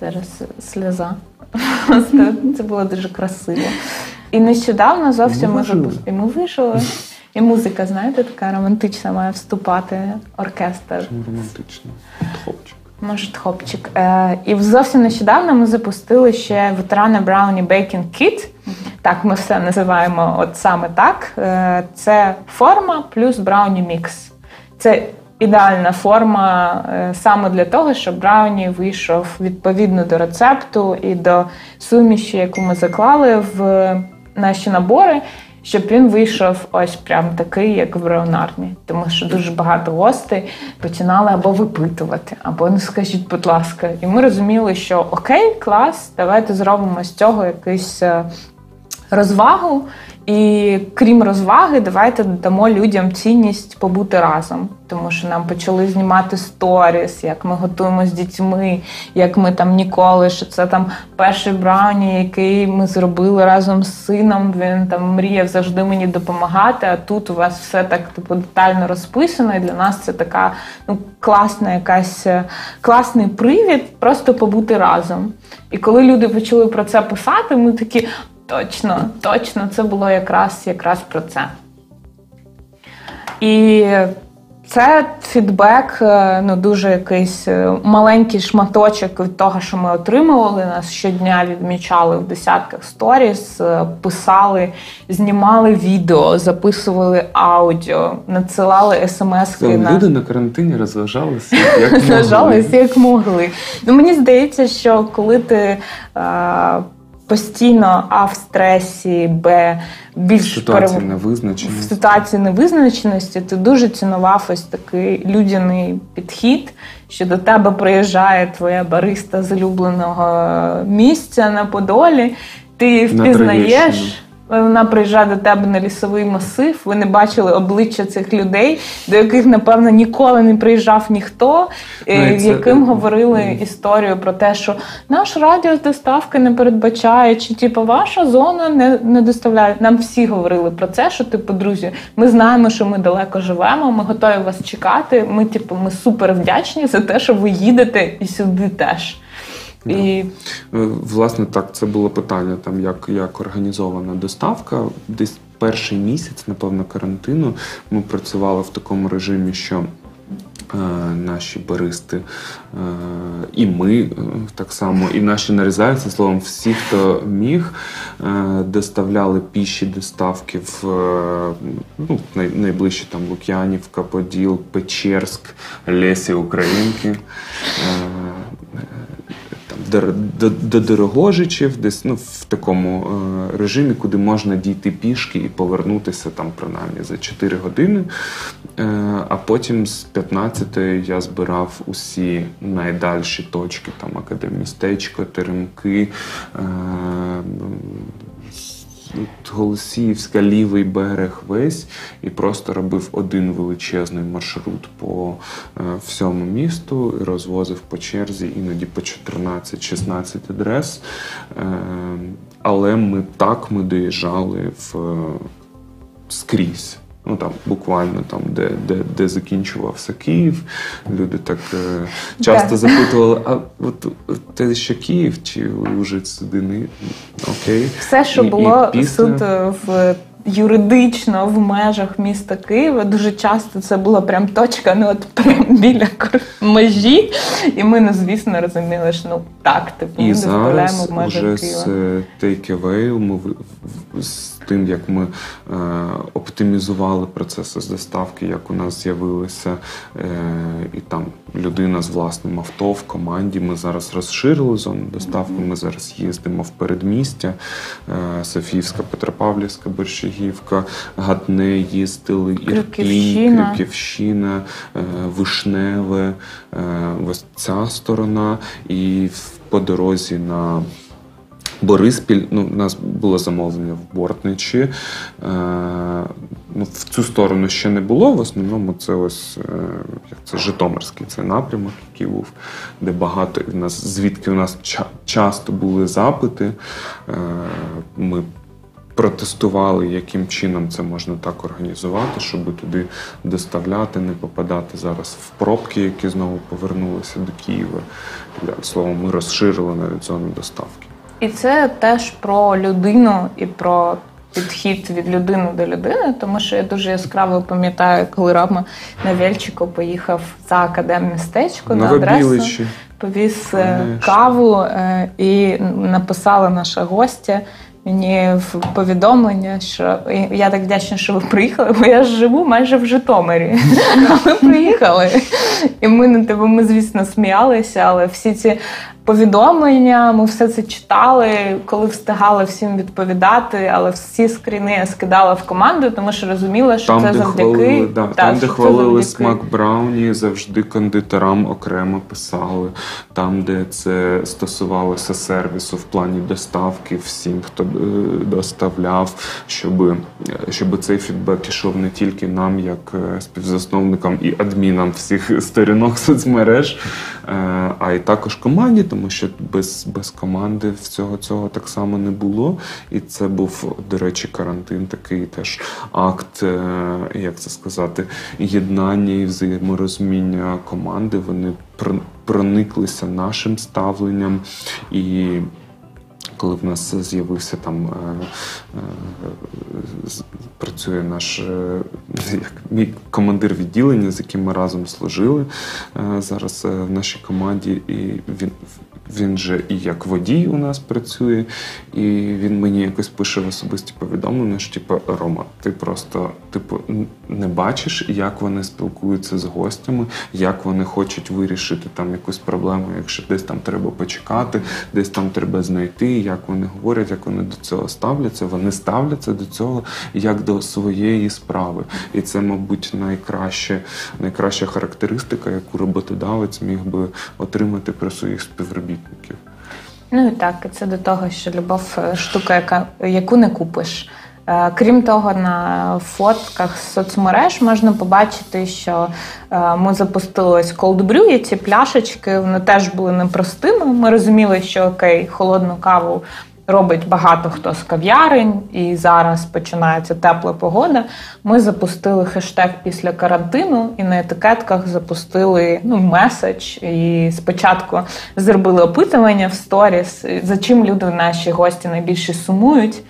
Зараз сльоза. Це було дуже красиво. І нещодавно зовсім Ми ми І ми вижили. І музика, знаєте, така романтична має вступати оркестр. Чому романтично? Хлопчик. Може, хлопчик. Е, і зовсім нещодавно ми запустили ще ветерани Brownie Baking Kit. Так, ми все називаємо от саме так. Е, це форма плюс Brownie Mix. Це ідеальна форма е, саме для того, щоб брауні вийшов відповідно до рецепту і до суміші, яку ми заклали в наші набори. Щоб він вийшов ось прям такий, як в браунарні. Тому що дуже багато гостей починали або випитувати, або ну скажіть, будь ласка. І ми розуміли, що окей, клас, давайте зробимо з цього якийсь е, розвагу. І крім розваги, давайте дамо людям цінність побути разом. Тому що нам почали знімати сторіс, як ми готуємо з дітьми, як ми там ніколи, що це там перший брауні, який ми зробили разом з сином. Він там мріяв завжди мені допомагати. А тут у вас все так типу детально розписано. І для нас це така ну класна, якась е, класний привід просто побути разом. І коли люди почали про це писати, ми такі. Точно, точно, це було якраз якраз про це. І це фідбек, е, ну дуже якийсь е, маленький шматочок від того, що ми отримували. Нас щодня відмічали в десятках сторіс, е, писали, знімали відео, записували аудіо, надсилали смски на Люди на карантині розважалися, як могли. Як могли. Ну мені здається, що коли ти е, постійно а в стресі, б більш ситуації перев- невизначеності. в ситуації невизначеності, ти дуже цінував ось такий людяний підхід, що до тебе приїжджає твоя бариста з улюбленого місця на Подолі, ти На впізнаєш. Троєщину. Вона приїжджає до тебе на лісовий масив. Ви не бачили обличчя цих людей, до яких, напевно, ніколи не приїжджав ніхто, е, Ну, це- яким говорили історію про те, що наш радіус доставки не передбачає, чи типу ваша зона не, не доставляє. Нам всі говорили про це, що типу, друзі, ми знаємо, що ми далеко живемо, ми готові вас чекати. Ми, типу, ми супер вдячні за те, що ви їдете і сюди теж. І Е, Власне, так, це було питання, там, як, як організована доставка. Десь перший місяць, напевно, карантину ми працювали в такому режимі, що е, наші баристи е, і ми е, так само, і наші нарізаються, словом, всі, хто міг, е, доставляли піші доставки в е, ну, найближчі там Лук'янівка, Поділ, Печерськ, Лесі Українки. До Дорогожичів, десь ну, в такому е, режимі, куди можна дійти пішки і повернутися там принаймні за 4 години. Е, а потім з 15-ї я збирав усі найдальші точки, там академістечко, теремки. Е, Голосіївська, лівий берег весь і просто робив один величезний маршрут по е, всьому місту і розвозив по черзі іноді по 14-16 адрес. Е, але ми так ми доїжджали в скрізь. Ну там буквально там, де де, де закінчувався Київ. Люди так е, часто запитували: а от те, що Київ, чи вже сюди не окей? Все, що і, було і після... суто в юридично в межах міста Києва. Дуже часто це була прям точка, ну от прям біля межі. І ми, ну, звісно, розуміли, що ну так, типу, ми не вставляємо в межах вже Києва. з Take ми з тим, як ми е, оптимізували процеси з доставки, як у нас з'явилися е, і там людина з власним авто в команді. Ми зараз розширили зону доставки. Ми зараз їздимо в передмістя е, Софіївська, Петропавлівська, Борщагівка, Гатне їздили, Ірпінь, Крюківщина, е, Вишневе, ось ця сторона, і по дорозі на Бориспіль, ну, у нас було замовлення в Бортничі. Е, ну, В цю сторону ще не було. В основному це ось е, як це Житомирський цей напрямок, який був, де багато в нас, звідки у нас ча- часто були запити. Е, ми протестували, яким чином це можна так організувати, щоб туди доставляти, не попадати зараз в пробки, які знову повернулися до Києва. Словом, ми розширили навіть зону доставки. І це теж про людину і про підхід від людини до людини, тому що я дуже яскраво пам'ятаю, коли Рома на Вельчику поїхав за академмістечко на, на адресу, повіз е, Конечно. каву е, і написала наша гостя. Мені в повідомлення, що я так вдячна, що ви приїхали, бо я живу майже в Житомирі. А ви приїхали. І ми на тебе, ми, звісно, сміялися, але всі ці повідомлення. Ми все це читали, коли встигали всім відповідати, але всі скріни я скидала в команду, тому що розуміла, що там, це завдяки хвалили, да, та, там, де хвалили смак Брауні, завжди кондитерам окремо писали. Там, де це стосувалося сервісу в плані доставки, всім, хто е, доставляв, щоб щоб цей фідбек ішов не тільки нам, як е, співзасновникам і адмінам всіх сторінок соцмереж, е, а й також команді тому що без без команди всього цього так само не було. І це був, до речі, карантин, такий теж акт, е, як це сказати, єднання і взаєморозуміння команди. Вони прониклися нашим ставленням і коли в нас з'явився там е, е, працює наш е, як мій командир відділення, з яким ми разом служили зараз в нашій команді, і він він же і як водій у нас працює, і він мені якось пише в особисті повідомлення, що типу, Рома, ти просто типу не бачиш, як вони спілкуються з гостями, як вони хочуть вирішити там якусь проблему, якщо десь там треба почекати, десь там треба знайти, як вони говорять, як вони до цього ставляться. Вони ставляться до цього як до своєї справи. І це, мабуть, найкраще, найкраща характеристика, яку роботодавець міг би отримати про своїх співробітників співробітників. Ну і так, і це до того, що любов е, штука, яка, яку не купиш. Е, крім того, на фотках соцмереж можна побачити, що е, ми запустили brew, і ці пляшечки вони теж були непростими. Ми розуміли, що окей, холодну каву робить багато хто з кав'ярень, і зараз починається тепла погода. Ми запустили хештег після карантину і на етикетках запустили ну, меседж. І спочатку зробили опитування в сторіс, за чим люди наші гості найбільше сумують.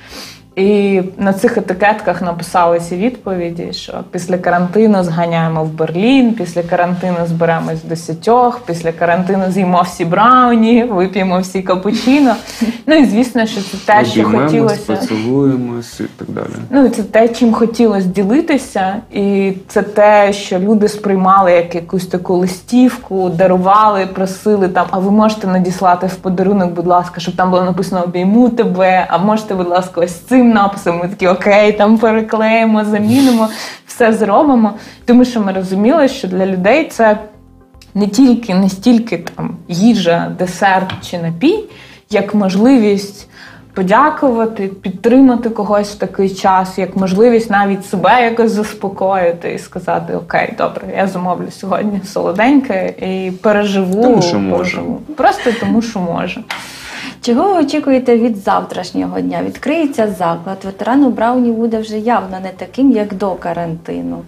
І на цих етикетках написалися відповіді, що після карантину зганяємо в Берлін, після карантину зберемось в десятьох, після карантину з'їмо всі брауні, вип'ємо всі капучино. Ну і звісно, що це те, що хотілося. поцілуємось і так далі. Ну, це те, чим хотілося ділитися, і це те, що люди сприймали як якусь таку листівку, дарували, просили там. А ви можете надіслати в подарунок, будь ласка, щоб там було написано обійму тебе. А можете, будь ласка, ось цим написом. Ми такі окей, там переклеїмо, замінимо, все зробимо. Тому що ми розуміли, що для людей це не тільки не стільки там їжа, десерт чи напій, як можливість подякувати, підтримати когось в такий час, як можливість навіть себе якось заспокоїти і сказати: Окей, добре, я замовлю сьогодні солоденьке і переживу. Тому що можу. Просто тому, що можу. Чого ви очікуєте від завтрашнього дня? Відкриється заклад. Ветерану Брауні буде вже явно не таким, як до карантину.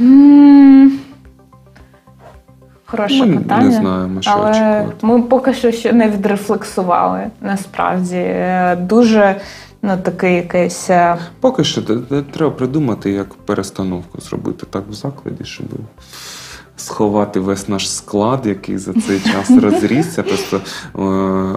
М, Хороше Ми питання. не знаємо, що але очікувати. ми поки що ще не відрефлексували. Насправді дуже ну, такий якийсь. е, Поки що треба придумати, як перестановку зробити так в закладі, щоб сховати весь наш склад, який за цей час розрісся. Просто е,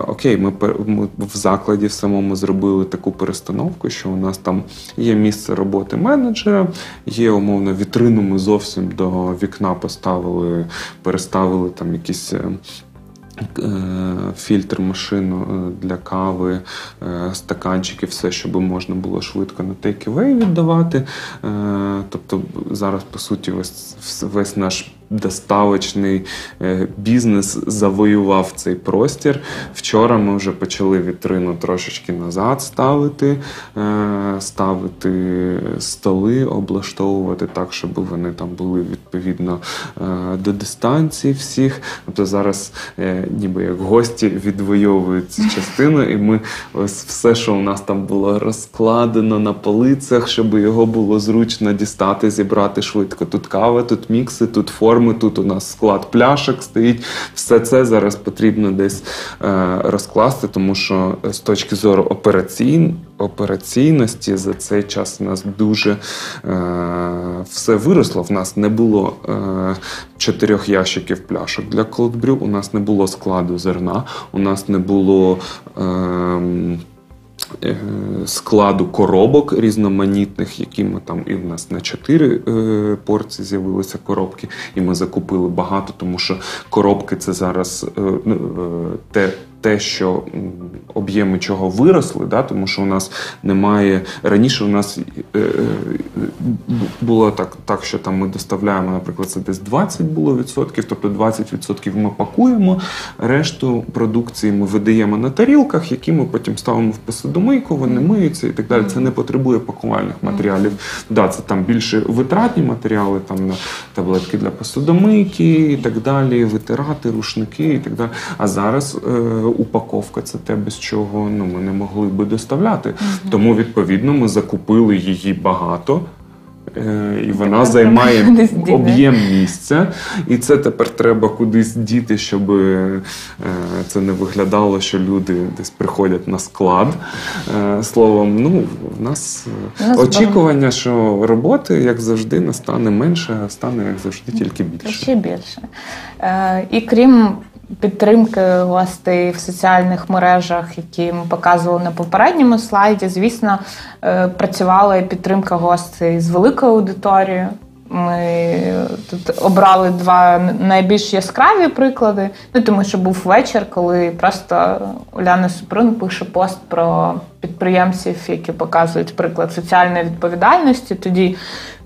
окей, ми, ми в закладі в самому зробили таку перестановку, що у нас там є місце роботи менеджера, є умовно вітрину. Ми зовсім до вікна поставили, переставили там якісь. е, е, Фільтр машину для кави, стаканчики, все, щоб можна було швидко на take-away віддавати. Тобто зараз, по суті, весь, весь наш доставочний е, бізнес завоював цей простір. Вчора ми вже почали вітрину трошечки назад ставити, е, ставити столи, облаштовувати так, щоб вони там були відповідно е, до дистанції всіх. Тобто зараз ніби як гості відвоюють цю частину, і ми ось все, що у нас там було розкладено на полицях, щоб його було зручно дістати, зібрати швидко. Тут кава, тут мікси, тут форми, тут у нас склад пляшок стоїть. Все це зараз потрібно десь е, розкласти, тому що з точки зору операційн, операційності за цей час у нас дуже е, все виросло. В нас не було е, чотирьох ящиків пляшок для колдбрю, у нас не було складу зерна, у нас не було. Е, е, складу коробок різноманітних, які ми там і в нас на чотири е, порції з'явилися коробки, і ми закупили багато, тому що коробки це зараз е, ну, е, те. Те, що об'єми чого виросли, да, тому що у нас немає раніше. У нас е, е, було так, так, що там ми доставляємо, наприклад, це десь 20 було відсотків, тобто 20 відсотків ми пакуємо, решту продукції ми видаємо на тарілках, які ми потім ставимо в посудомийку, вони миються і так далі. Це не потребує пакувальних матеріалів. Да, це там більше витратні матеріали, там на таблетки для посудомийки і так далі, витирати, рушники і так далі. А зараз е, упаковка це те, без чого ну, ми не могли би доставляти. Тому, відповідно, ми закупили її багато. е, І вона займає об'єм місця, і це тепер треба кудись діти, щоб е, це не виглядало, що люди десь приходять на склад. Е, Словом, ну в нас нас очікування, що роботи, як завжди, не стане менше, а стане як завжди тільки більше. Ще більше. І крім підтримки гостей в соціальних мережах, які ми показували на попередньому слайді, звісно, е, працювала і підтримка гостей з великою аудиторією. Ми тут обрали два найбільш яскраві приклади. Ну тому що був вечір, коли просто Уляна Супрун пише пост про підприємців, які показують приклад соціальної відповідальності. Тоді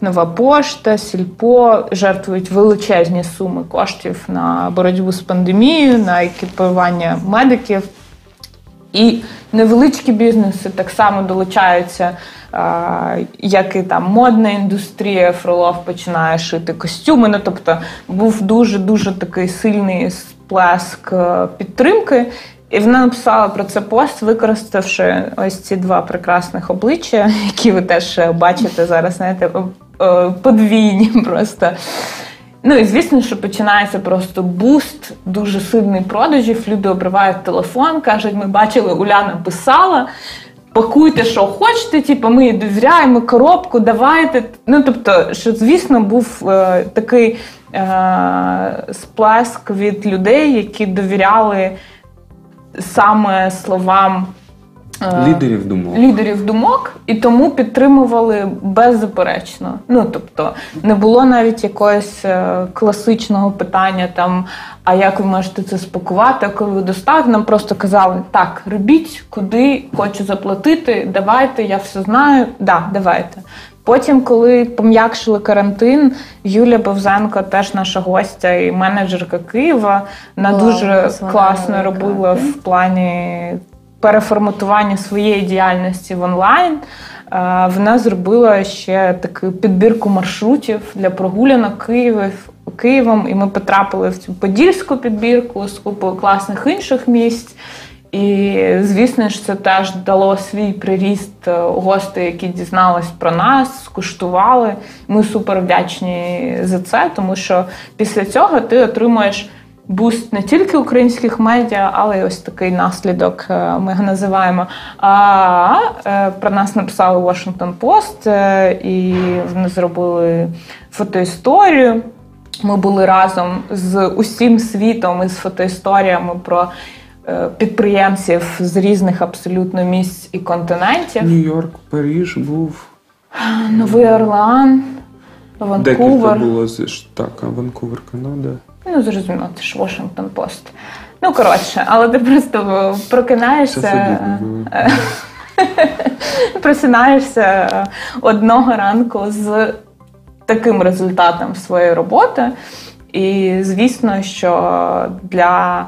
нова пошта, сільпо жертвують величезні суми коштів на боротьбу з пандемією, на екіпування медиків. І невеличкі бізнеси так само долучаються, як і там модна індустрія. Фролов починає шити костюми. Ну тобто був дуже дуже такий сильний сплеск е, підтримки. І вона написала про це пост, використавши ось ці два прекрасних обличчя, які ви теж бачите зараз, знаєте, е, подвійні просто. Ну і звісно, що починається просто буст, дуже сильний продажів. Люди обривають телефон, кажуть, ми бачили, Уляна писала. пакуйте, що хочете, типу, ми довіряємо коробку, давайте. Ну, тобто, що, звісно, був е, такий е, сплеск від людей, які довіряли саме словам. Е, Лідерів думок. лідерів думок і тому підтримували беззаперечно. Ну тобто не було навіть якогось е, класичного питання там. А як ви можете це спакувати? Коли ви доставите, нам просто казали, так, робіть, куди хочу заплатити, давайте, я все знаю. Да, давайте. Потім, коли пом'якшили карантин, Юлія Бовзенко, теж наша гостя і менеджерка Києва, вона Вау, дуже класно робила в плані переформатування своєї діяльності в онлайн. Е, Вона зробила ще таку підбірку маршрутів для прогулянок Києвів, Києвом, і ми потрапили в цю подільську підбірку з купою класних інших місць. І звісно ж, це теж дало свій приріст е, гостей, які дізнались про нас, скуштували. Ми супер вдячні за це, тому що після цього ти отримуєш буст не тільки українських медіа, але й ось такий наслідок. е, Ми його називаємо. А е, про нас написали Washington Post, е, і вони зробили фотоісторію. Ми були разом з усім світом із фотоісторіями про підприємців з різних абсолютно місць і континентів. Нью-Йорк, Паріж був. Новий Орлеан, Декілька Ванкувер. було з- так, Ванкувер, Канада. Ну, зрозуміло, це ж Washington Post. Ну, коротше, але ти просто прокинаєшся. просинаєшся одного ранку з таким результатом своєї роботи. І звісно, що для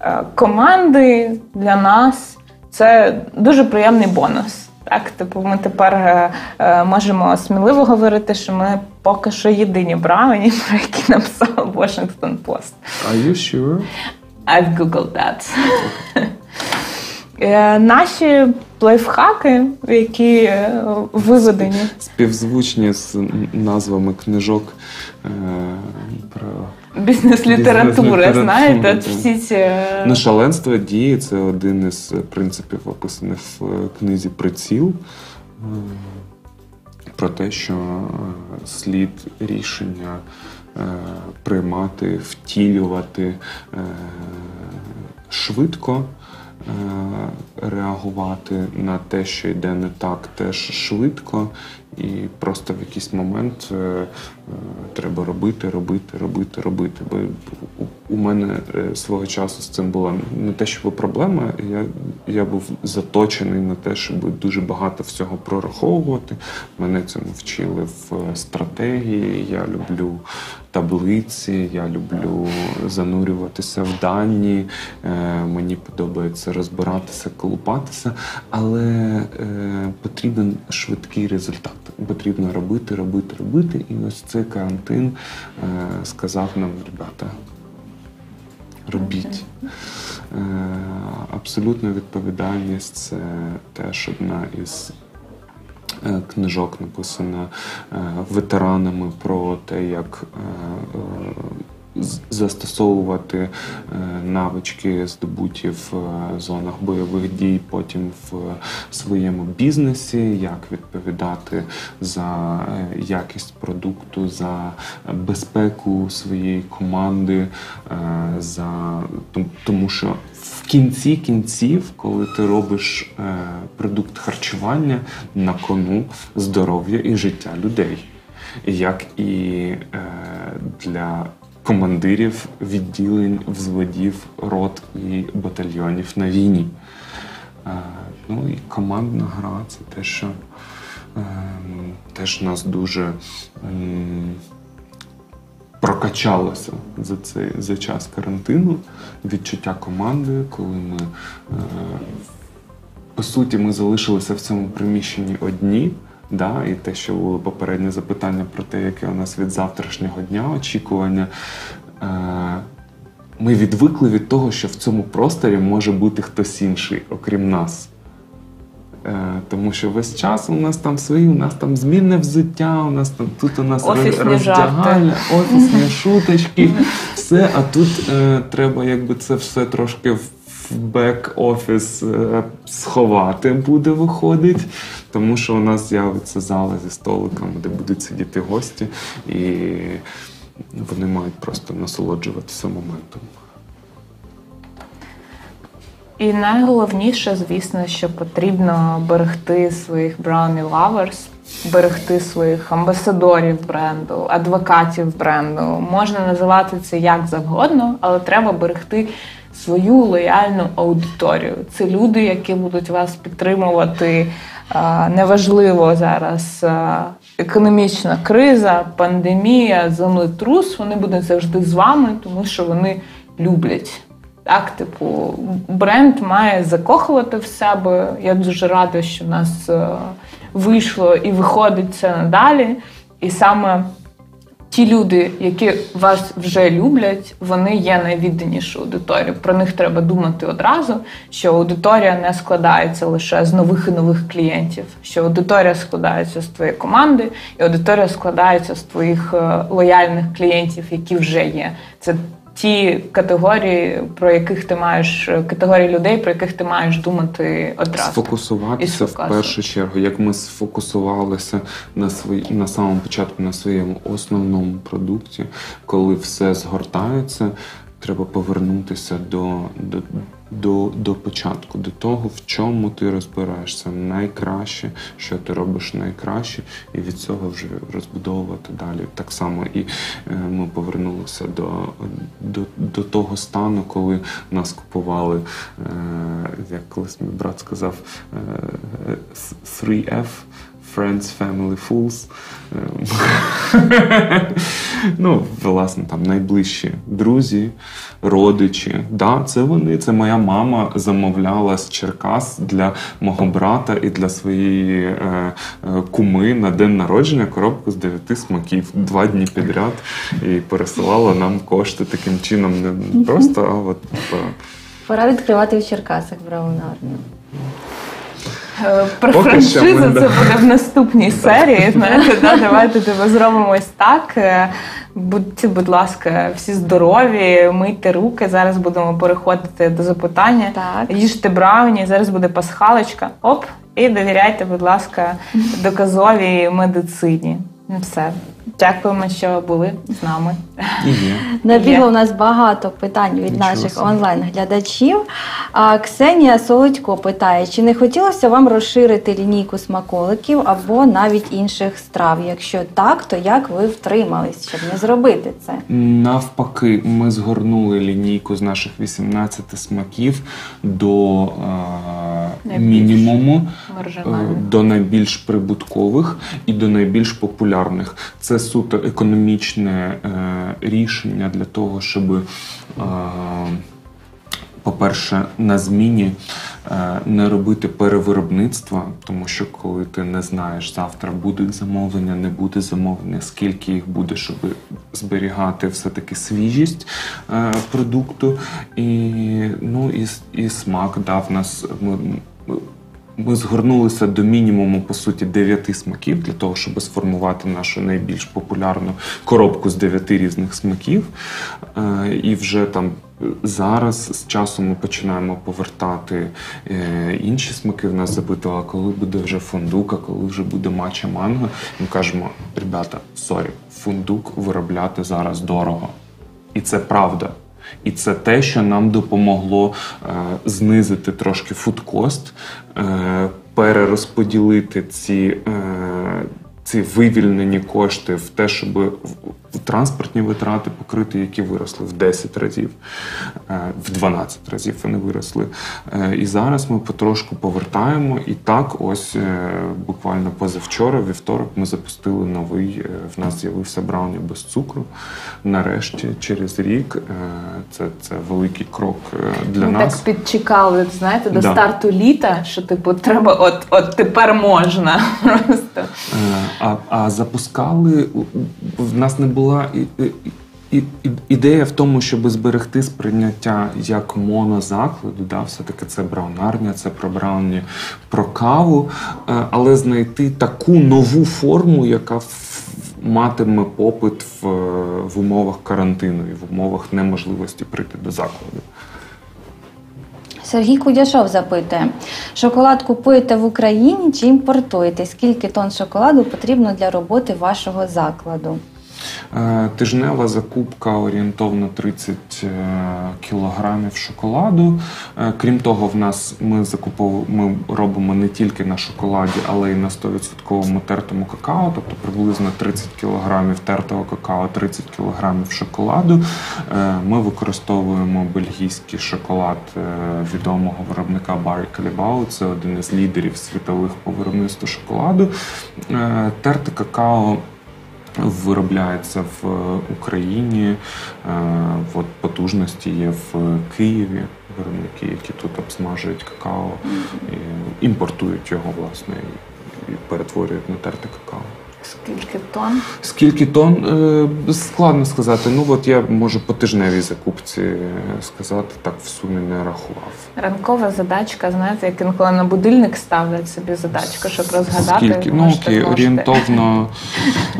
е, команди, для нас це дуже приємний бонус. Так, типу, ми тепер е, е, можемо сміливо говорити, що ми поки що єдині бравені, про які написав Washington Post. Are you sure? I've googled that. Е, Наші лайфхаки, які виведені. Співзвучні з назвами книжок про Бізнес-літератури, знаєте, от всі ці. е, Ну, шаленство дії це один із принципів, описаних в е, книзі Приціл. Е, Про те, що е, слід рішення е, приймати, втілювати е, швидко, е, реагувати на те, що йде не так, теж швидко, і просто в якийсь момент е, е, треба робити, робити, робити, робити. Бо у, мене е, свого часу з цим була не те, щоб проблема. Я, я був заточений на те, щоб дуже багато всього прораховувати. Мене цьому вчили в е, стратегії. Я люблю таблиці, я люблю занурюватися в дані. Е, мені подобається розбиратися, колупатися, але потрібен швидкий результат. Потрібно робити, робити, робити. І ось цей карантин е, сказав нам, ребята, робіть. Е, абсолютна відповідальність це теж одна із е, книжок, написана ветеранами про те, як застосовувати е, навички, здобуті в е, зонах бойових дій, потім в своєму бізнесі, як відповідати за е, якість продукту, за безпеку своєї команди, е, за тому що в кінці кінців, коли ти робиш е, продукт харчування, на кону здоров'я і життя людей, як і е, для командирів відділень, взводів, рот і батальйонів на війні. Е, ну і командна гра це те, що е, теж нас дуже. прокачалося за цей за час карантину відчуття команди, коли ми е, по суті ми залишилися в цьому приміщенні одні. Да, і те, що було попереднє запитання про те, яке у нас від завтрашнього дня очікування. Е, ми відвикли від того, що в цьому просторі може бути хтось інший, окрім нас. Е, тому що весь час у нас там свої, у нас там змінне взуття, у нас там тут у нас Офісні офісні шуточки, все. А тут е, треба якби це все трошки бек-офіс е, сховати буде виходить, тому що у нас з'явиться зали зі столиками, де будуть сидіти гості, і вони мають просто насолоджуватися моментом. І найголовніше, звісно, що потрібно берегти своїх brownie lovers, берегти своїх амбасадорів бренду, адвокатів бренду. Можна називати це як завгодно, але треба берегти свою лояльну аудиторію. Це люди, які будуть вас підтримувати. Неважливо зараз економічна криза, пандемія, землетрус. Вони будуть завжди з вами, тому що вони люблять. Так, типу, бренд має закохувати в себе. Я дуже рада, що в нас вийшло і виходить це надалі. І саме ті люди, які вас вже люблять, вони є найвідданішою аудиторією. Про них треба думати одразу, що аудиторія не складається лише з нових і нових клієнтів, що аудиторія складається з твоєї команди, і аудиторія складається з твоїх е, лояльних клієнтів, які вже є. Це ті категорії, про яких ти маєш категорії людей, про яких ти маєш думати одразу. Сфокусуватися в першу чергу, як ми сфокусувалися на свої на самому початку на своєму основному продукті, коли все згортається, треба повернутися до, до, до, до початку, до того, в чому ти розбираєшся найкраще, що ти робиш найкраще, і від цього вже розбудовувати далі. Так само і е, ми повернулися до, до, до того стану, коли нас купували, е, як колись мій брат сказав, е, 3F. Friends, Family, Fools. Е, ну, власне, там найближчі друзі, родичі. Да, це вони. Це моя мама замовляла з Черкас для мого брата і для своєї е, е, куми на день народження коробку з дев'яти смаків два дні підряд і пересилала нам кошти таким чином. Не просто, а от типа. Пора відкривати в Черкасах браунарню. Е, Про Поки франшизу ми, це буде в наступній серії. Знаєте, да, давайте тебе зробимо ось так. Е, Будьте, будь ласка, всі здорові, мийте руки. Зараз будемо переходити до запитання. Так. Їжте брауні, зараз буде пасхалочка. Оп, і довіряйте, будь ласка, доказовій медицині. Ну, Все. Дякуємо, що були з нами. І є. Набігло у нас багато питань від Нічого наших собі. онлайн-глядачів. А Ксенія Солодько питає, чи не хотілося вам розширити лінійку смаколиків або навіть інших страв? Якщо так, то як ви втримались, щоб не зробити це? Навпаки, ми згорнули лінійку з наших 18 смаків до е, мінімуму, е, до найбільш прибуткових і до найбільш популярних. Це суто економічне е, рішення для того, щоб. Е, по-перше, на зміні е, не робити перевиробництва, тому що коли ти не знаєш, завтра буде замовлення, не буде замовлення, скільки їх буде, щоб зберігати все-таки свіжість продукту. І, ну, і, і смак дав нас. Ми, ми- згорнулися до мінімуму, по суті, дев'яти смаків для того, щоб сформувати нашу найбільш популярну коробку з дев'яти різних смаків. Е, І вже там зараз з часом ми починаємо повертати е, інші смаки. В нас запитували, коли буде вже фундук, а коли вже буде матча манго. Ми кажемо, ребята, sorry, фундук виробляти зараз дорого. І це правда. І це те, що нам допомогло е, знизити трошки фудкост, е, перерозподілити ці, е, ці вивільнені кошти в те, щоб транспортні витрати покрити, які виросли в 10 разів, е, в 12 разів вони виросли. Е, і зараз ми потрошку повертаємо. І так, ось е, буквально позавчора, вівторок, ми запустили новий. В нас з'явився брауні без цукру. Нарешті, через рік, це, це великий крок для Ми нас. так підчекали, знаєте, до Да. старту літа, що типу треба, от, от тепер можна. Просто. А, а запускали в нас не була ідея в тому, щоб зберегти сприйняття як монозакладу. Да, все-таки це браунарня, це про брауні, про каву, е, але знайти таку нову форму, яка матиме попит в, в умовах карантину і в умовах неможливості прийти до закладу. Сергій Кудяшов запитує: шоколад купуєте в Україні чи імпортуєте? Скільки тонн шоколаду потрібно для роботи вашого закладу? Е, Тижнева закупка орієнтовно 30 е, кілограмів шоколаду. Е, Крім того, в нас ми закупов... ми робимо не тільки на шоколаді, але й на 100% тертому какао, тобто приблизно 30 кілограмів тертого какао, 30 кілограмів шоколаду. Ми використовуємо бельгійський шоколад відомого виробника Barry Callebaut. Це один із лідерів світових по виробництву шоколаду. Терте какао виробляється в Україні. Е, От потужності є в Києві. Виробники, які тут обсмажують какао, і імпортують його власне і- і перетворюють на терте какао. Скільки тонн? Скільки тонн? Е, Складно сказати. Ну от я можу по тижневій закупці е, сказати, так в сумі не рахував. Ранкова задачка, знаєте, як інколи на будильник ставлять собі задачку, щоб розгадати. Скільки? Ну окей, орієнтовно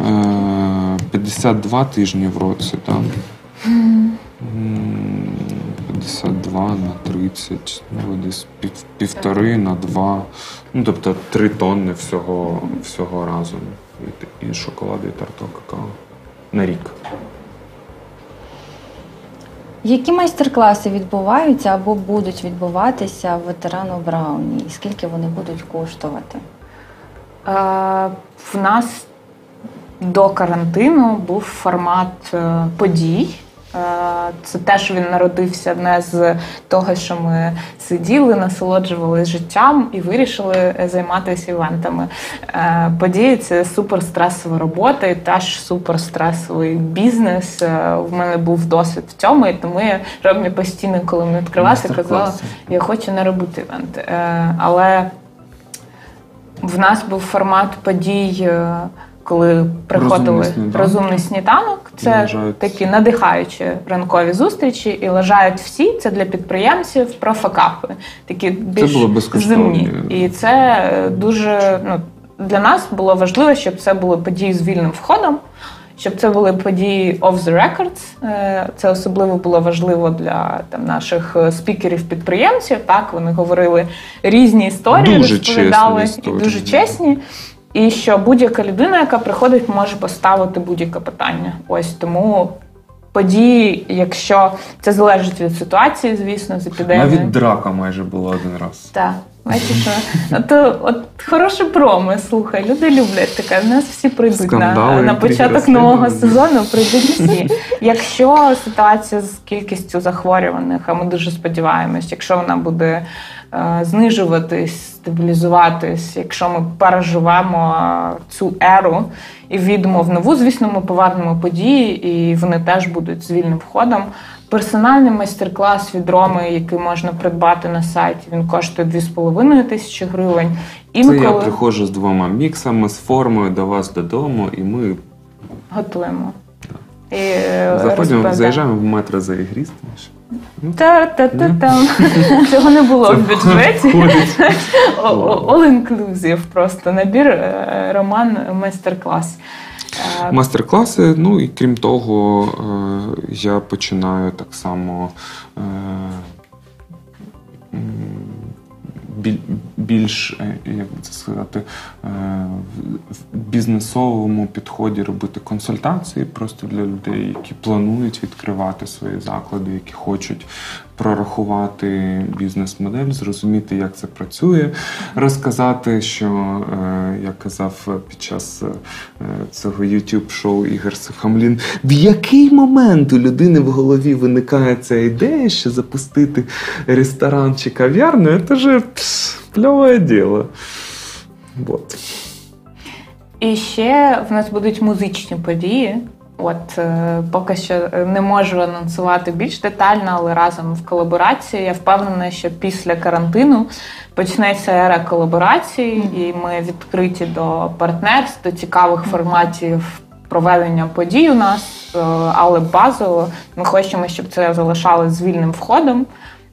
е, 52 тижні в році, так. М, 52 на 30, ну десь пів, півтори на два. Ну, тобто три тонни всього, всього разом. І, і шоколаду, і тартого какао. На рік. Які майстер-класи відбуваються або будуть відбуватися в ветерану Брауні? І скільки вони будуть коштувати? Е, В нас до карантину був формат е, подій. Е, Це теж він народився не з того, що ми сиділи, насолоджувалися життям і вирішили займатися івентами. Е, Події це суперстресова робота і теж суперстресовий бізнес. Е, В мене був досвід в цьому, і тому я Ромі постійно, коли ми відкривалися, казала, я хочу не робити івент. Е, Але в нас був формат подій, е, коли приходили Розумний сніданок. розумний сніданок. Це лежають. такі надихаючі ранкові зустрічі, і лежають всі. Це для підприємців про факапи, такі більш було земні. І це дуже ну, для нас було важливо, щоб це були події з вільним входом. Щоб це були події off the records. Е, Це особливо було важливо для там наших е, спікерів-підприємців. Так вони говорили різні історії, Дуже розповідали чесні історії, і дуже чесні. І що будь-яка людина, яка приходить, може поставити будь-яке питання. Ось тому події, якщо це залежить від ситуації, звісно, з епідемією. Навіть драка майже була один раз. Так, бачиш, то от хороше промо, слухай, люди люблять таке. У нас всі прийдуть на, на початок нового сезону. Прийдуть всі. Якщо ситуація з кількістю захворюваних, а ми дуже сподіваємось, якщо вона буде знижуватись, стабілізуватись, якщо ми переживемо е, цю еру і війдемо в нову, звісно, ми повернемо події, і вони теж будуть з вільним входом. Персональний майстер-клас від Роми, який можна придбати на сайті, він коштує 2,5 тисячі гривень. Це я приходжу з двома міксами, з формою до вас додому, і ми готуємо. І е, заходимо, заїжджаємо в метро за ігрістом. Та-та-та-там. Цього не було в бюджеті. О- о- All inclusive просто набір е, роман майстер-клас. Е, Мастер-класи, ну і крім того, е, я починаю так само більш, е, як це сказати, е, в бізнесовому підході робити консультації просто для людей, які планують відкривати свої заклади, які хочуть прорахувати бізнес-модель, зрозуміти, як це працює, розказати, що е, я казав під час е, цього youtube шоу Ігор Сухамлін, в який момент у людини в голові виникає ця ідея, що запустити ресторан чи кав'ярню, це ж пльове діло. Вот. І ще в нас будуть музичні події. От е, поки що не можу анонсувати більш детально, але разом в колаборації. Я впевнена, що після карантину почнеться ера колаборацій, і ми відкриті до партнерств, до цікавих форматів проведення подій у нас. Е, Але базово ми хочемо, щоб це залишалось з вільним входом.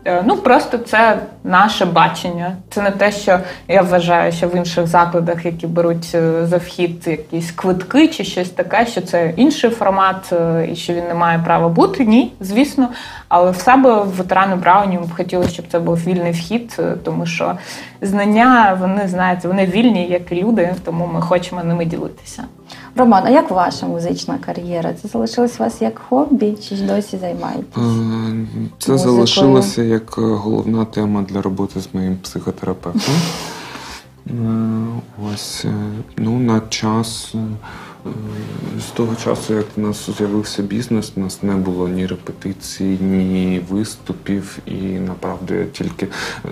Е, Ну просто це наше бачення. Це не те, що я вважаю, що в інших закладах, які беруть е, за вхід якісь квитки чи щось таке, що це інший формат е, і що він не має права бути. Ні, звісно. Але в себе в ветерани Брауні б хотіли, щоб це був вільний вхід, тому що знання, вони знаєте, вони вільні, як і люди, тому ми хочемо ними ділитися. Роман, а як ваша музична кар'єра? Це залишилось у вас як хобі, чи ж досі займаєтесь? Е, Це Музикою. залишилося як е, головна тема для роботи з моїм психотерапевтом. Е, Ось ну на час з того часу, як в нас з'явився бізнес, у нас не було ні репетицій, ні виступів, і направду я тільки е,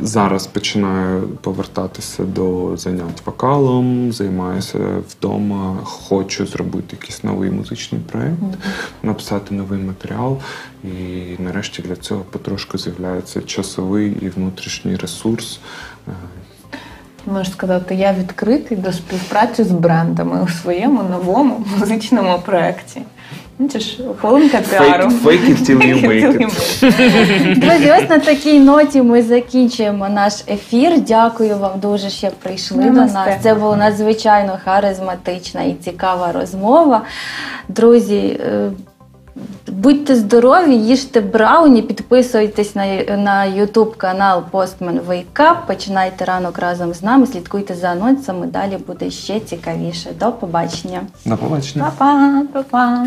зараз починаю повертатися до занять вокалом, займаюся вдома, хочу зробити якийсь новий музичний проєкт, написати новий матеріал. І нарешті для цього потрошку з'являється часовий і внутрішній ресурс. Е, Можу сказати, я відкритий до співпраці з брендами у своєму новому музичному проєкті. Ну, це хвилинка піару. Fake- fake it till you make it. Друзі, ось на такій ноті ми закінчуємо наш ефір. Дякую вам дуже, що прийшли до нас. Це була надзвичайно харизматична і цікава розмова. Друзі. Будьте здорові, їжте брауні, підписуйтесь на, на YouTube канал Postman Wake Up, починайте ранок разом з нами, слідкуйте за анонсами. Далі буде ще цікавіше. До побачення. До побачення. Па-па, па-па.